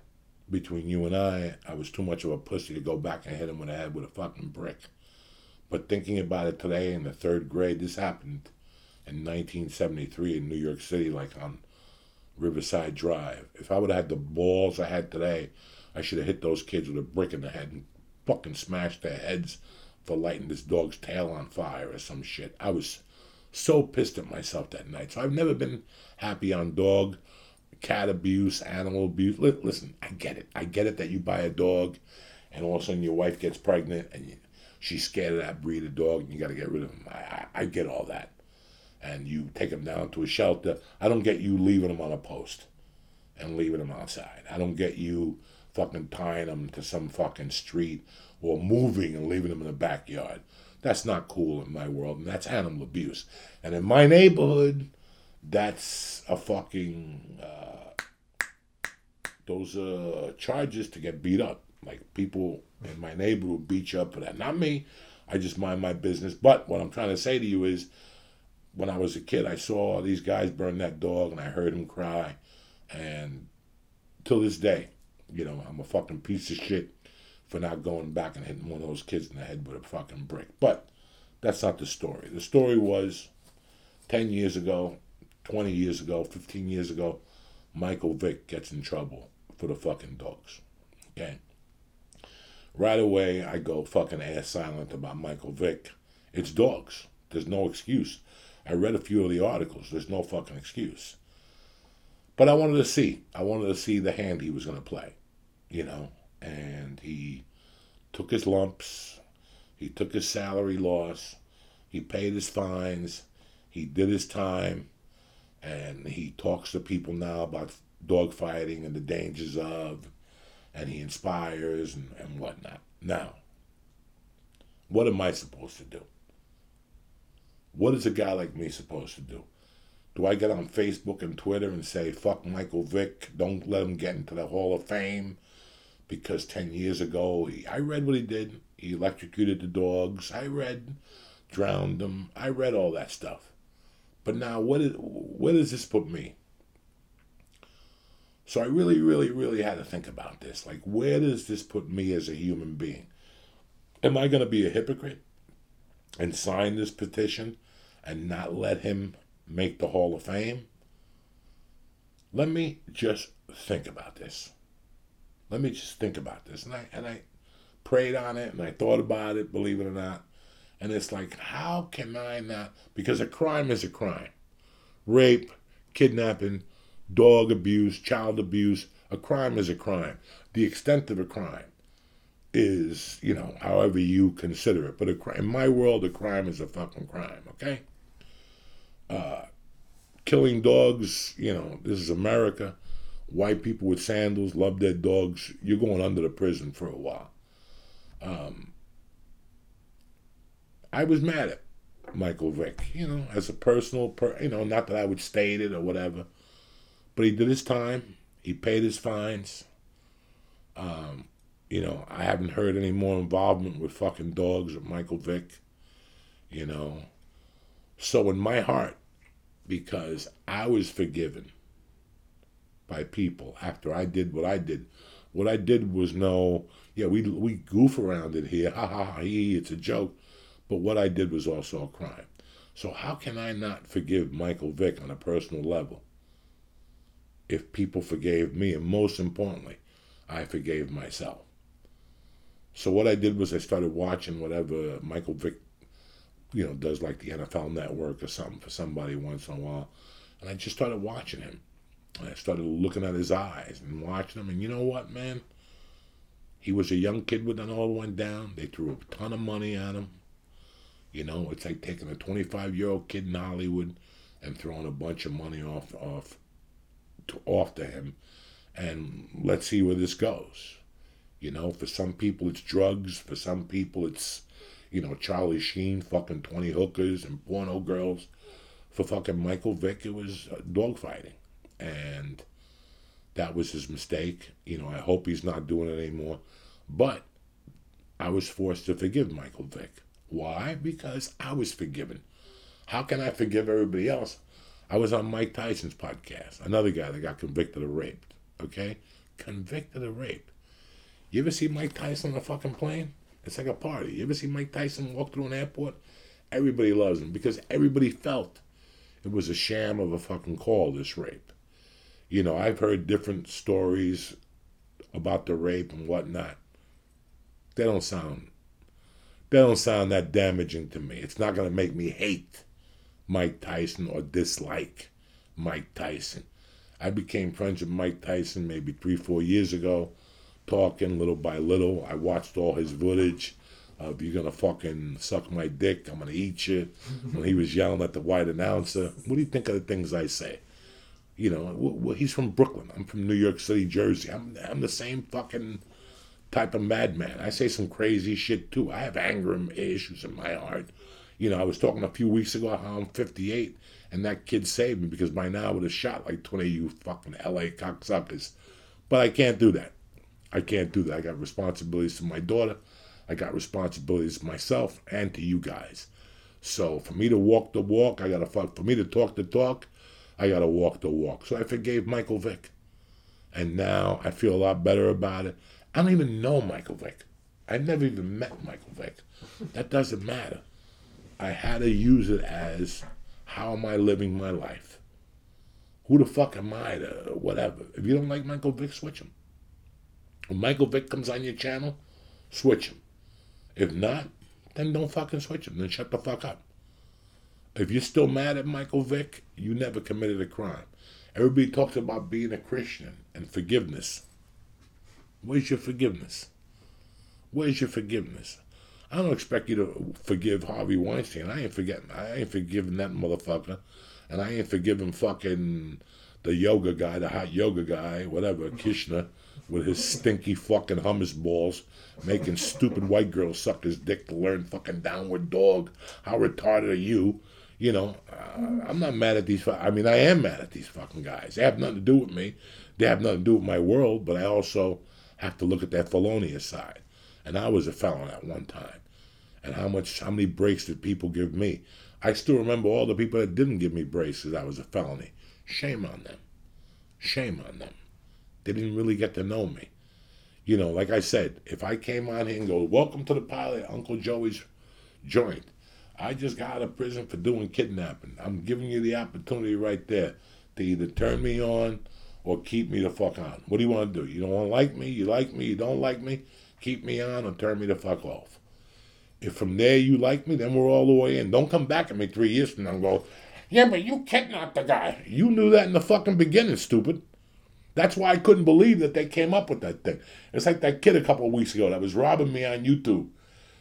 between you and I, I was too much of a pussy to go back and hit him in the head with a fucking brick. But thinking about it today in the third grade, this happened in 1973 in New York City, like on Riverside Drive. If I would have had the balls I had today, I should have hit those kids with a brick in the head and fucking smashed their heads for lighting this dog's tail on fire or some shit. I was so pissed at myself that night. So I've never been happy on dog, cat abuse, animal abuse. Li- Listen, I get it. I get it that you buy a dog and all of a sudden your wife gets pregnant and you, she's scared of that breed of dog and you got to get rid of him. I, I, I get all that. And you take him down to a shelter. I don't get you leaving him on a post and leaving him outside. I don't get you fucking tying them to some fucking street or moving and leaving them in the backyard. That's not cool in my world, and that's animal abuse. And in my neighborhood, that's a fucking uh, those are charges to get beat up. Like people in my neighborhood beat you up for that. Not me. I just mind my business. But what I'm trying to say to you is, when I was a kid, I saw these guys burn that dog, and I heard him cry, and till this day, you know, I'm a fucking piece of shit for not going back and hitting one of those kids in the head with a fucking brick. But that's not the story. The story was 10 years ago, 20 years ago, 15 years ago, Michael Vick gets in trouble for the fucking dogs. Okay? Right away, I go fucking ass silent about Michael Vick. It's dogs. There's no excuse. I read a few of the articles. There's no fucking excuse. But I wanted to see. I wanted to see the hand he was going to play, you know. And he took his lumps. He took his salary loss. He paid his fines. He did his time. And he talks to people now about dog fighting and the dangers of. And he inspires and, and whatnot. Now, what am I supposed to do? What is a guy like me supposed to do? Do I get on Facebook and Twitter and say, fuck Michael Vick, don't let him get into the Hall of Fame? Because 10 years ago, he, I read what he did. He electrocuted the dogs. I read, drowned them. I read all that stuff. But now, what is, where does this put me? So I really, really, really had to think about this. Like, where does this put me as a human being? Am I going to be a hypocrite and sign this petition and not let him make the Hall of Fame? Let me just think about this. Let me just think about this. And I and I prayed on it and I thought about it, believe it or not. And it's like, how can I not because a crime is a crime. Rape, kidnapping, dog abuse, child abuse, a crime is a crime. The extent of a crime is, you know, however you consider it. But a crime, in my world, a crime is a fucking crime, okay? Uh, killing dogs, you know, this is America. White people with sandals love their dogs. You're going under the prison for a while. Um, I was mad at Michael Vick, you know, as a personal, per, you know, not that I would state it or whatever, but he did his time. He paid his fines. Um, you know, I haven't heard any more involvement with fucking dogs with Michael Vick, you know. So in my heart, because I was forgiven by people after I did what I did. What I did was no, yeah, we we goof around it here, ha ha ha, it's a joke, But what I did was also a crime. So how can I not forgive Michael Vick on a personal level? If people forgave me, and most importantly, I forgave myself. So what I did was I started watching whatever Michael Vick, you know, does like the NFL Network or something for somebody once in a while, and I just started watching him. And I started looking at his eyes and watching him, and you know what, man? He was a young kid when it all went down. They threw a ton of money at him. You know, it's like taking a 25 year old kid in Hollywood and throwing a bunch of money off off to, off to him, and let's see where this goes. You know, for some people it's drugs. For some people it's, you know, Charlie Sheen fucking 20 hookers and porno girls. For fucking Michael Vick, it was uh, dogfighting, and that was his mistake. You know, I hope he's not doing it anymore. But I was forced to forgive Michael Vick. Why? Because I was forgiven. How can I forgive everybody else? I was on Mike Tyson's podcast, another guy that got convicted of rape. Okay? Convicted of rape. You ever see Mike Tyson on a fucking plane? It's like a party. You ever see Mike Tyson walk through an airport? Everybody loves him because everybody felt it was a sham of a fucking call, this rape. You know, I've heard different stories about the rape and whatnot. They don't sound they don't sound that damaging to me. It's not gonna make me hate Mike Tyson or dislike Mike Tyson. I became friends with Mike Tyson maybe three, four years ago, talking little by little. I watched all his footage of you're gonna fucking suck my dick, I'm gonna eat you. when he was yelling at the white announcer, what do you think of the things I say? You know, well, he's from Brooklyn. I'm from New York City, Jersey. I'm, I'm the same fucking type of madman. I say some crazy shit too. I have anger issues in my heart. You know, I was talking a few weeks ago how I'm 58 and that kid saved me because by now I would have shot like 20 of you fucking LA cocksuckers. But I can't do that. I can't do that. I got responsibilities to my daughter. I got responsibilities to myself and to you guys. So for me to walk the walk, I gotta fuck. For me to talk the talk, I gotta walk the walk. So I forgave Michael Vick. And now I feel a lot better about it. I don't even know Michael Vick. I've never even met Michael Vick. That doesn't matter. I had to use it as how am I living my life? Who the fuck am I to whatever? If you don't like Michael Vick, switch him. When Michael Vick comes on your channel, switch him. If not, then don't fucking switch him. Then shut the fuck up. If you're still mad at Michael Vick, you never committed a crime. Everybody talks about being a Christian and forgiveness. Where's your forgiveness? Where's your forgiveness? I don't expect you to forgive Harvey Weinstein. I ain't forgetting. I ain't forgiving that motherfucker, and I ain't forgiving fucking the yoga guy, the hot yoga guy, whatever, Kishner, with his stinky fucking hummus balls, making stupid white girls suck his dick to learn fucking downward dog. How retarded are you? You know, uh, I'm not mad at these. I mean, I am mad at these fucking guys. They have nothing to do with me. They have nothing to do with my world. But I also have to look at that felonious side. And I was a felon at one time. And how much, how many breaks did people give me? I still remember all the people that didn't give me breaks because I was a felony. Shame on them. Shame on them. They didn't really get to know me. You know, like I said, if I came on here and go, "Welcome to the pilot, Uncle Joey's joint," I just got out of prison for doing kidnapping. I'm giving you the opportunity right there to either turn me on or keep me the fuck on. What do you want to do? You don't want to like me? You like me? You don't like me? Keep me on or turn me the fuck off. If from there you like me, then we're all the way in. Don't come back at me three years from now and go, yeah, but you kidnapped the guy. You knew that in the fucking beginning, stupid. That's why I couldn't believe that they came up with that thing. It's like that kid a couple of weeks ago that was robbing me on YouTube.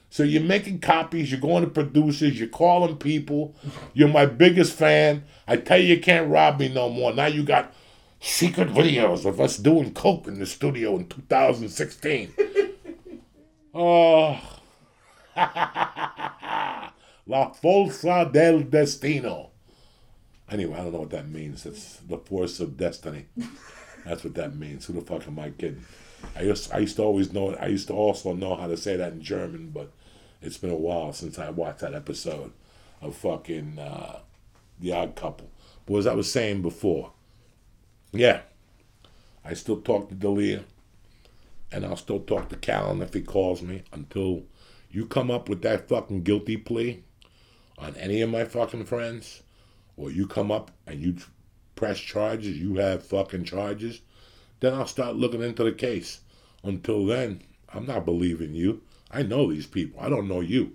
So you're making copies, you're going to producers, you're calling people, you're my biggest fan. I tell you, you can't rob me no more. Now you got secret videos of us doing coke in the studio in 2016. oh. La Fuerza del Destino. Anyway, I don't know what that means. It's the force of destiny. That's what that means. Who the fuck am I kidding? I used, I used to always know. I used to also know how to say that in German, but it's been a while since I watched that episode of fucking uh, The Odd Couple. But as I was saying before, yeah, I still talk to D'Elia, and I'll still talk to Callen if he calls me until You come up with that fucking guilty plea on any of my fucking friends, or you come up and you press charges, you have fucking charges, then I'll start looking into the case. Until then, I'm not believing you. I know these people. I don't know you.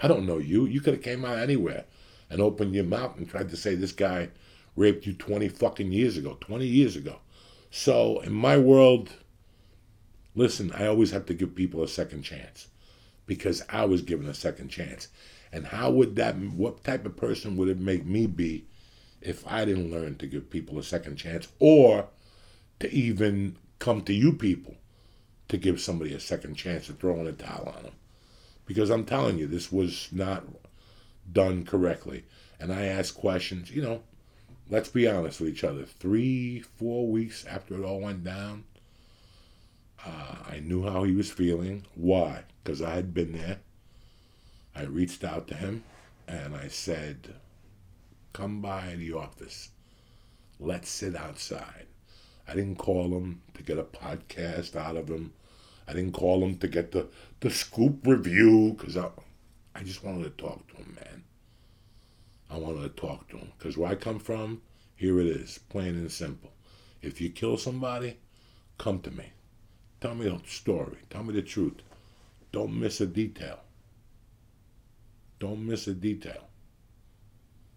I don't know you. You could have came out anywhere and opened your mouth and tried to say this guy raped you 20 fucking years ago, 20 years ago. So in my world, listen, I always have to give people a second chance because I was given a second chance. And how would that, what type of person would it make me be if I didn't learn to give people a second chance or to even come to you people to give somebody a second chance to throw in a towel on them? Because I'm telling you, this was not done correctly. And I asked questions, you know, let's be honest with each other. Three, four weeks after it all went down, uh, I knew how he was feeling. Why? Because I had been there. I reached out to him and I said, Come by the office. Let's sit outside. I didn't call him to get a podcast out of him. I didn't call him to get the, the scoop review because I, I just wanted to talk to him, man. I wanted to talk to him because where I come from, here it is, plain and simple. If you kill somebody, come to me. Tell me the story. Tell me the truth. Don't miss a detail. Don't miss a detail.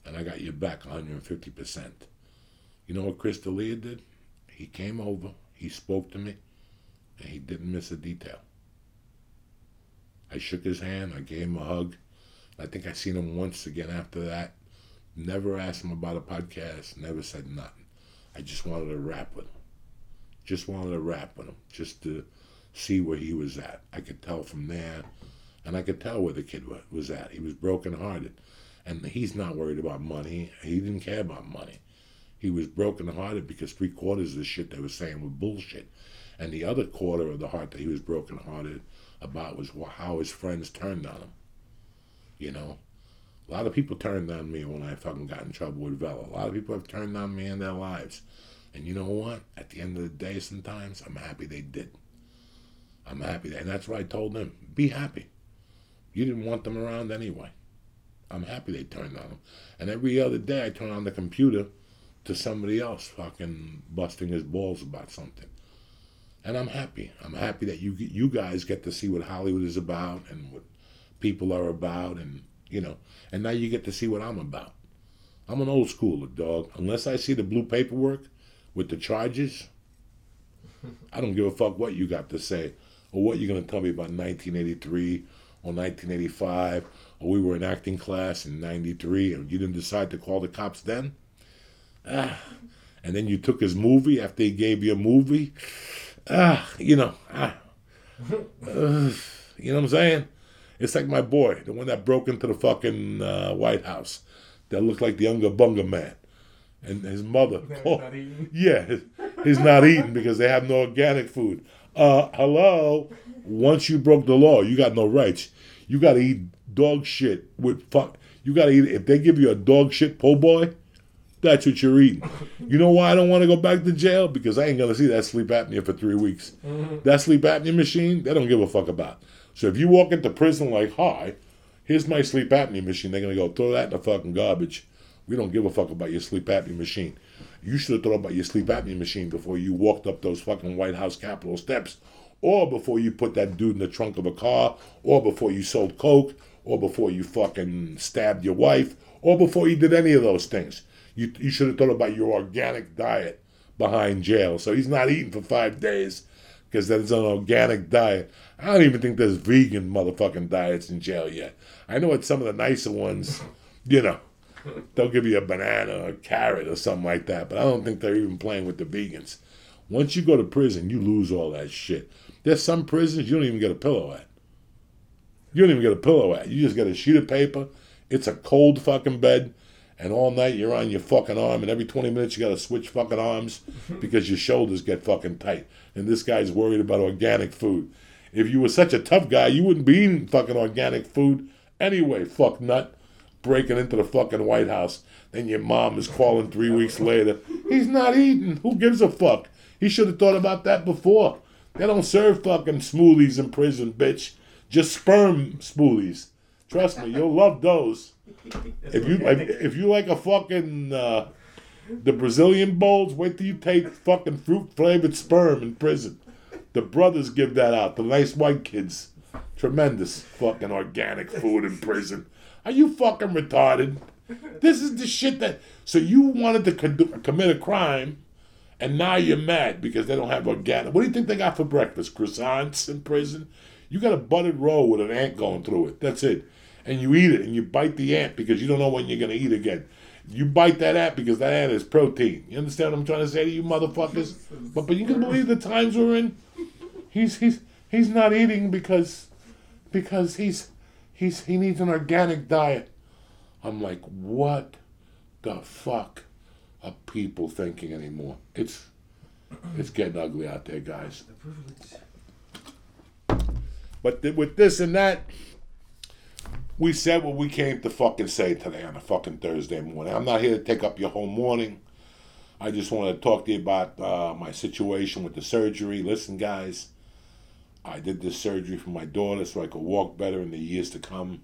And I got your back 150%. You know what Chris D'Elia did? He came over, he spoke to me, and he didn't miss a detail. I shook his hand, I gave him a hug. I think I seen him once again after that. Never asked him about a podcast, never said nothing. I just wanted to rap with him. Just wanted to rap with him, just to see where he was at. I could tell from there, and I could tell where the kid was at. He was brokenhearted. And he's not worried about money. He didn't care about money. He was brokenhearted because three quarters of the shit they were saying was bullshit. And the other quarter of the heart that he was brokenhearted about was how his friends turned on him. You know? A lot of people turned on me when I fucking got in trouble with Vela. A lot of people have turned on me in their lives. And you know what? At the end of the day, sometimes I'm happy they did. I'm happy. That, and that's what I told them. Be happy. You didn't want them around anyway. I'm happy they turned on him. And every other day I turn on the computer to somebody else fucking busting his balls about something. And I'm happy. I'm happy that you you guys get to see what Hollywood is about and what people are about and you know, and now you get to see what I'm about. I'm an old schooler, dog. Unless I see the blue paperwork with the charges, I don't give a fuck what you got to say or what you're going to tell me about 1983 or 1985 or we were in acting class in 93 and you didn't decide to call the cops then. Ah, and then you took his movie after he gave you a movie. Ah, you know, ah, uh, you know what I'm saying? It's like my boy, the one that broke into the fucking uh, White House, that looked like the younger Bunga man, and his mother. They're not eating. Yeah, he's not eating because they have no organic food. Uh, hello. Once you broke the law, you got no rights. You got to eat dog shit with fuck. You got to eat. If they give you a dog shit po' boy, that's what you're eating. You know why I don't want to go back to jail? Because I ain't gonna see that sleep apnea for three weeks. Mm-hmm. That sleep apnea machine, they don't give a fuck about. So if you walk into prison like, hi, here's my sleep apnea machine, they're gonna go throw that in the fucking garbage. We don't give a fuck about your sleep apnea machine. You should have thought about your sleep apnea machine before you walked up those fucking White House Capitol steps, or before you put that dude in the trunk of a car, or before you sold coke, or before you fucking stabbed your wife, or before you did any of those things. You, you should have thought about your organic diet behind jail. So he's not eating for five days because that's an organic diet. I don't even think there's vegan motherfucking diets in jail yet. I know it's some of the nicer ones, you know, they'll give you a banana or a carrot or something like that, but I don't think they're even playing with the vegans. Once you go to prison, you lose all that shit. There's some prisons you don't even get a pillow at. You don't even get a pillow at. You just get a sheet of paper. It's a cold fucking bed, and all night you're on your fucking arm, and every 20 minutes you got to switch fucking arms because your shoulders get fucking tight. And this guy's worried about organic food. If you were such a tough guy, you wouldn't be eating fucking organic food anyway, fuck nut. Breaking into the fucking White House. Then your mom is calling three weeks later. He's not eating. Who gives a fuck? He should have thought about that before. They don't serve fucking smoothies in prison, bitch. Just sperm spoolies. Trust me, you'll love those. If you like, if you like a fucking uh, the Brazilian bowls, wait till you take fucking fruit flavored sperm in prison. The brothers give that out. The nice white kids, tremendous fucking organic food in prison. Are you fucking retarded? This is the shit that. So you wanted to con- commit a crime, and now you're mad because they don't have organic. What do you think they got for breakfast? Croissants in prison? You got a buttered roll with an ant going through it. That's it. And you eat it, and you bite the ant because you don't know when you're gonna eat again. You bite that ant because that ant is protein. You understand what I'm trying to say to you, motherfuckers? But but you can believe the times we're in. He's he's he's not eating because because he's he's he needs an organic diet. I'm like, what the fuck are people thinking anymore? It's it's getting ugly out there, guys. But th- with this and that, we said what we came to fucking say today on a fucking Thursday morning. I'm not here to take up your whole morning. I just want to talk to you about uh, my situation with the surgery. Listen, guys, I did this surgery for my daughter so I could walk better in the years to come.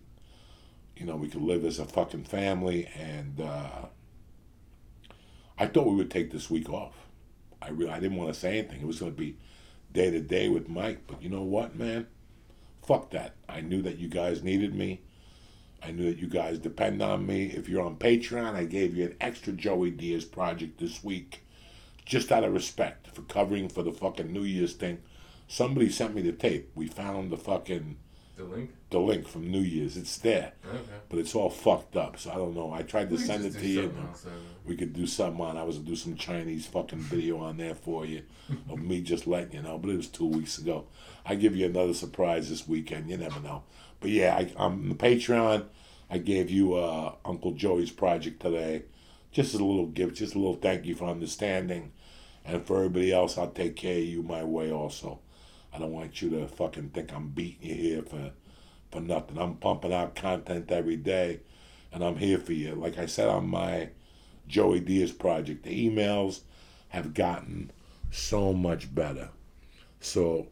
You know, we could live as a fucking family, and uh, I thought we would take this week off. I really, I didn't want to say anything. It was going to be day to day with Mike, but you know what, man? Fuck that. I knew that you guys needed me. I knew that you guys depend on me. If you're on Patreon, I gave you an extra Joey Diaz project this week, just out of respect for covering for the fucking New Year's thing. Somebody sent me the tape. We found the fucking The link? the link from New Year's. It's there, Okay. but it's all fucked up. So I don't know. I tried to We send it to you. uh, We could do something on. I was gonna do some Chinese fucking video on there for you, of me just letting you know. But it was two weeks ago. I give you another surprise this weekend. You never know. But yeah, I, I'm the Patreon. I gave you uh, Uncle Joey's project today, just as a little gift, just a little thank you for understanding, and for everybody else, I'll take care of you my way also. I don't want you to fucking think I'm beating you here for for nothing. I'm pumping out content every day, and I'm here for you. Like I said on my Joey Diaz project, the emails have gotten so much better. So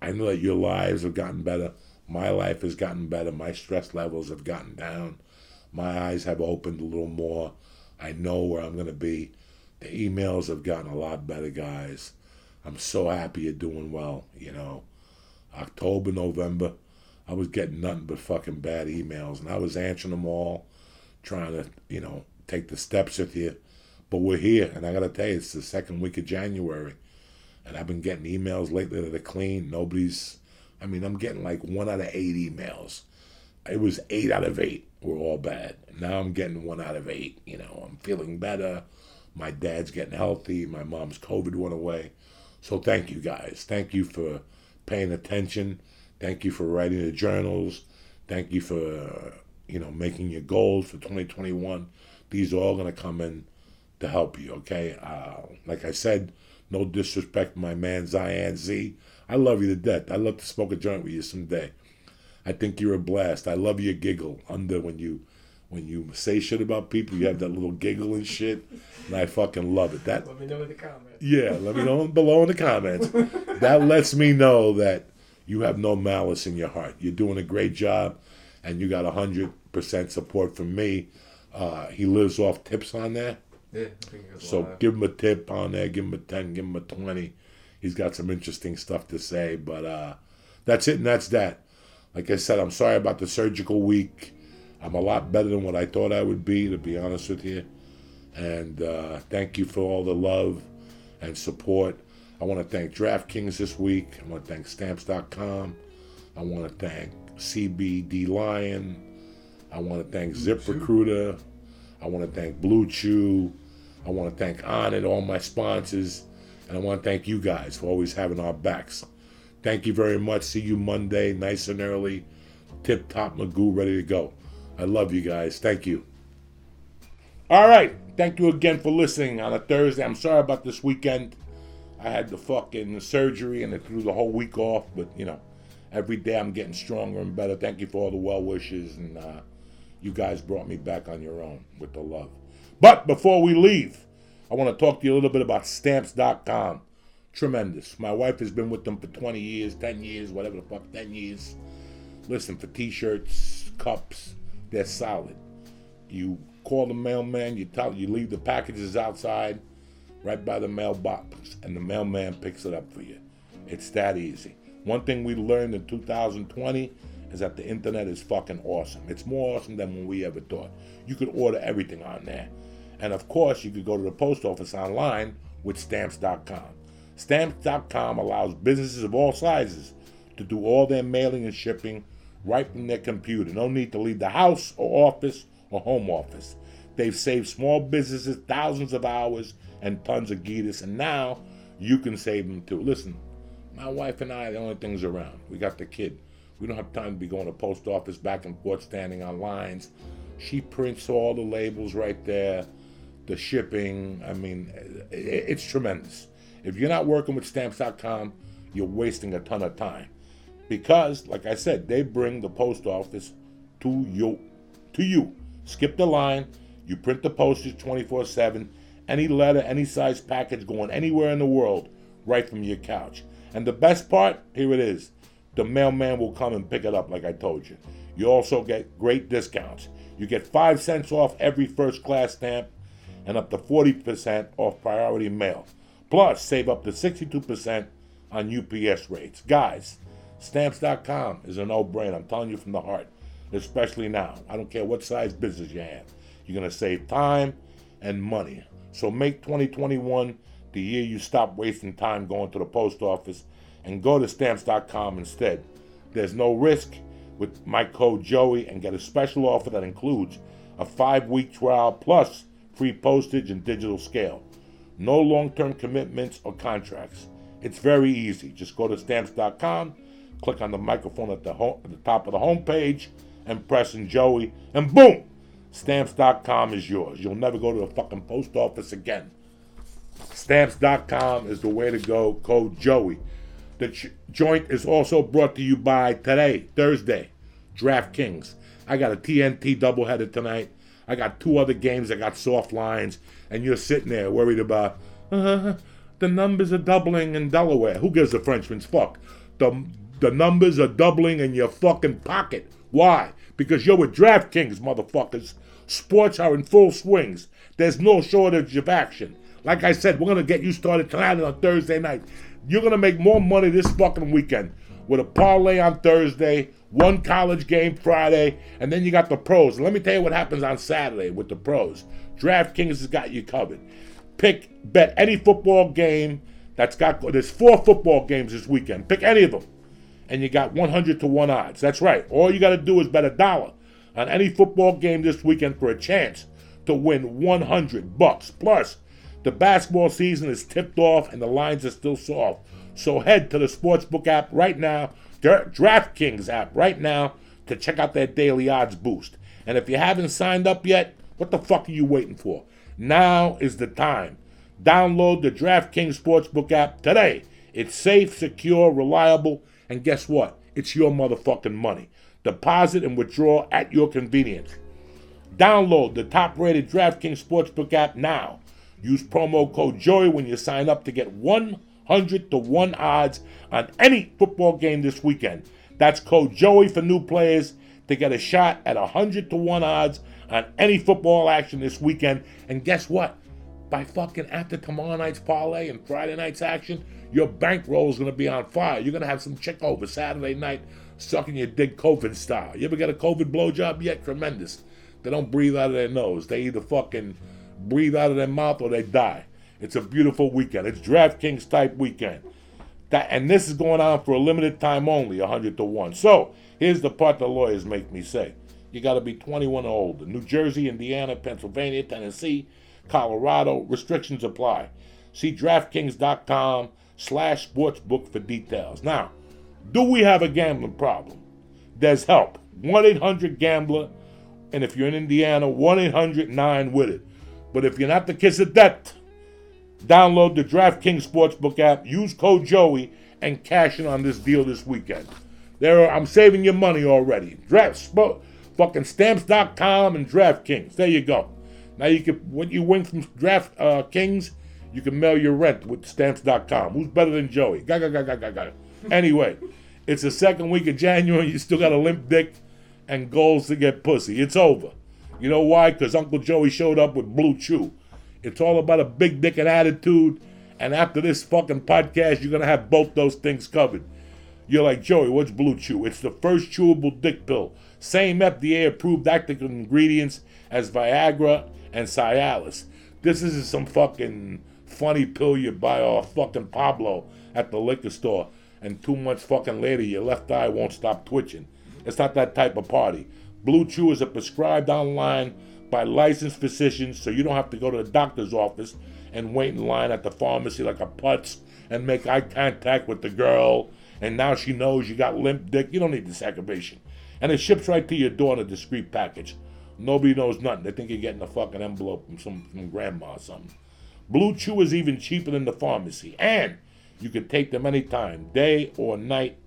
I know that your lives have gotten better. My life has gotten better. My stress levels have gotten down. My eyes have opened a little more. I know where I'm going to be. The emails have gotten a lot better, guys. I'm so happy you're doing well. You know, October, November, I was getting nothing but fucking bad emails, and I was answering them all, trying to, you know, take the steps with you. But we're here, and I gotta tell you, it's the second week of January, and I've been getting emails lately that are clean. Nobody's, I mean, I'm getting like one out of eight emails. It was eight out of eight were all bad. Now I'm getting one out of eight. You know, I'm feeling better. My dad's getting healthy. My mom's COVID went away. So thank you guys. Thank you for paying attention. Thank you for writing the journals. Thank you for you know making your goals for 2021. These are all gonna come in to help you. Okay. Uh, like I said, no disrespect, my man Zion Z. I love you to death. I'd love to smoke a joint with you someday. I think you're a blast. I love your giggle under when you when you say shit about people. You have that little giggle and shit, and I fucking love it. That Let me know in the comments. yeah, let me know below in the comments. That lets me know that you have no malice in your heart. You're doing a great job, and you got hundred percent support from me. Uh, he lives off tips on there, Yeah, I think it goes so give him a tip on there. Give him a ten. Give him a twenty. He's got some interesting stuff to say, but uh, that's it, and that's that. Like I said, I'm sorry about the surgical week. I'm a lot better than what I thought I would be, to be honest with you. And uh, thank you for all the love and support. I want to thank DraftKings this week. I want to thank Stamps.com. I want to thank CBD Lion. I want to thank ZipRecruiter. I want to thank Blue Chew. I want to thank Onnit, all my sponsors. And I want to thank you guys for always having our backs. Thank you very much. See you Monday, nice and early. Tip top Magoo, ready to go. I love you guys. Thank you. All right. Thank you again for listening on a Thursday. I'm sorry about this weekend. I had the fucking surgery and it threw the whole week off, but you know, every day I'm getting stronger and better. Thank you for all the well wishes and uh, you guys brought me back on your own with the love. But before we leave, I want to talk to you a little bit about stamps.com. Tremendous. My wife has been with them for 20 years, 10 years, whatever the fuck, 10 years. Listen, for t-shirts, cups, they're solid. You call the mailman, you tell you leave the packages outside, right by the mailbox, and the mailman picks it up for you. It's that easy. One thing we learned in 2020 is that the internet is fucking awesome. It's more awesome than when we ever thought. You could order everything on there. And of course, you could go to the post office online with stamps.com. Stamps.com allows businesses of all sizes to do all their mailing and shipping right from their computer. No need to leave the house or office or home office. They've saved small businesses thousands of hours and tons of gitas, and now you can save them too. Listen, my wife and I are the only things around. We got the kid. We don't have time to be going to post office back and forth, standing on lines. She prints all the labels right there, the shipping. I mean, it's tremendous. If you're not working with stamps.com, you're wasting a ton of time. Because, like I said, they bring the post office to you. To you. Skip the line. You print the postage 24 7. Any letter, any size package going anywhere in the world, right from your couch. And the best part, here it is. The mailman will come and pick it up, like I told you. You also get great discounts. You get 5 cents off every first class stamp and up to 40% off priority mail. Plus, save up to 62% on UPS rates. Guys, stamps.com is a no brainer. I'm telling you from the heart, especially now. I don't care what size business you have. You're going to save time and money. So make 2021 the year you stop wasting time going to the post office and go to stamps.com instead. There's no risk with my code Joey and get a special offer that includes a five week trial plus free postage and digital scale. No long term commitments or contracts. It's very easy. Just go to stamps.com, click on the microphone at the, home, at the top of the homepage, and press in Joey, and boom! Stamps.com is yours. You'll never go to the fucking post office again. Stamps.com is the way to go. Code Joey. The ch- joint is also brought to you by today, Thursday, DraftKings. I got a TNT doubleheader tonight. I got two other games that got soft lines, and you're sitting there worried about uh, the numbers are doubling in Delaware. Who gives a Frenchman's fuck? The the numbers are doubling in your fucking pocket. Why? Because you're with DraftKings, motherfuckers. Sports are in full swings. There's no shortage of action. Like I said, we're gonna get you started tonight on Thursday night. You're gonna make more money this fucking weekend with a parlay on Thursday, one college game Friday, and then you got the pros. Let me tell you what happens on Saturday with the pros. DraftKings has got you covered. Pick, bet any football game that's got. There's four football games this weekend. Pick any of them, and you got 100 to one odds. That's right. All you got to do is bet a dollar on any football game this weekend for a chance to win 100 bucks. Plus, the basketball season is tipped off and the lines are still soft. So head to the Sportsbook app right now, DraftKings app right now to check out their daily odds boost. And if you haven't signed up yet, what the fuck are you waiting for? Now is the time. Download the DraftKings Sportsbook app today. It's safe, secure, reliable, and guess what? It's your motherfucking money. Deposit and withdraw at your convenience. Download the top rated DraftKings Sportsbook app now. Use promo code JOY when you sign up to get 100 to 1 odds on any football game this weekend. That's code JOY for new players to get a shot at 100 to 1 odds on any football action this weekend. And guess what? By fucking after tomorrow night's parlay and Friday night's action, your bankroll is going to be on fire. You're going to have some chick over Saturday night sucking your dick COVID style. You ever get a COVID blowjob yet? Tremendous. They don't breathe out of their nose. They either fucking breathe out of their mouth or they die. It's a beautiful weekend. It's DraftKings type weekend. That and this is going on for a limited time only, 100 to 1. So, here's the part the lawyers make me say. You got to be 21 or older. New Jersey, Indiana, Pennsylvania, Tennessee, Colorado, restrictions apply. See DraftKings.com slash sportsbook for details. Now, do we have a gambling problem? There's help. 1-800-GAMBLER. And if you're in Indiana, 1-800-9-WITH-IT. But if you're not the kiss of death, download the DraftKings Sportsbook app, use code Joey, and cash in on this deal this weekend. There, are, I'm saving you money already. Draft, spo- fucking stamps.com and DraftKings. There you go. Now you can, what you win from Draft uh, you can mail your rent with stamps.com. Who's better than Joey? Ga, ga, ga, ga, ga, ga. Anyway, It's the second week of January. You still got a limp dick and goals to get pussy. It's over. You know why? Because Uncle Joey showed up with Blue Chew. It's all about a big dick and attitude. And after this fucking podcast, you're gonna have both those things covered. You're like, Joey, what's Blue Chew? It's the first chewable dick pill. Same FDA approved active ingredients as Viagra and Cialis. This isn't some fucking funny pill you buy off fucking Pablo at the liquor store and two months fucking later your left eye won't stop twitching. It's not that type of party. Blue Chew is a prescribed online by licensed physicians so you don't have to go to the doctor's office and wait in line at the pharmacy like a putz and make eye contact with the girl and now she knows you got limp dick. You don't need this aggravation. And it ships right to your door in a discreet package. Nobody knows nothing. They think you're getting a fucking envelope from some from grandma or something. Blue Chew is even cheaper than the pharmacy. And you can take them anytime, day or night,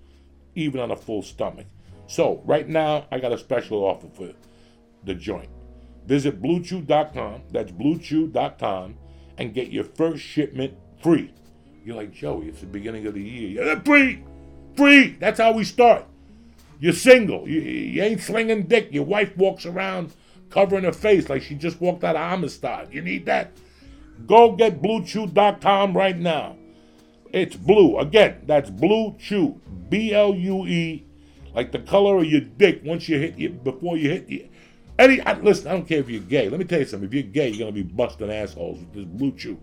even on a full stomach. So, right now, I got a special offer for the joint. Visit bluechew.com, that's bluechew.com, and get your first shipment free. You're like, Joey, it's the beginning of the year. Yeah, free! Free! That's how we start. You're single. You, you ain't slinging dick. Your wife walks around covering her face like she just walked out of Amistad. You need that? Go get bluechew.com right now. It's blue. Again, that's blue chew. B L U E, like the color of your dick once you hit you before you hit you. Any I, listen, I don't care if you're gay. Let me tell you something. If you're gay, you're gonna be busting assholes with this blue chew.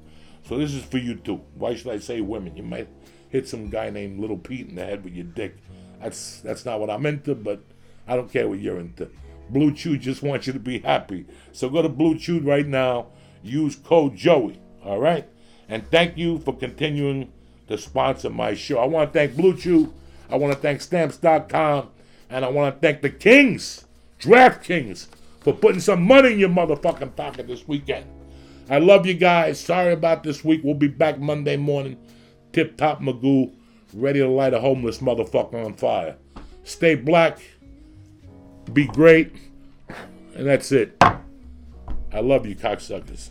So this is for you too. Why should I say women? You might hit some guy named Little Pete in the head with your dick. That's that's not what I'm into, but I don't care what you're into. Blue Chew just wants you to be happy. So go to Blue Chew right now. Use code Joey. All right. And thank you for continuing to sponsor my show. I want to thank Blue Chew. I want to thank Stamps.com. And I want to thank the Kings, DraftKings, for putting some money in your motherfucking pocket this weekend. I love you guys. Sorry about this week. We'll be back Monday morning. Tip top Magoo, ready to light a homeless motherfucker on fire. Stay black. Be great. And that's it. I love you, cocksuckers.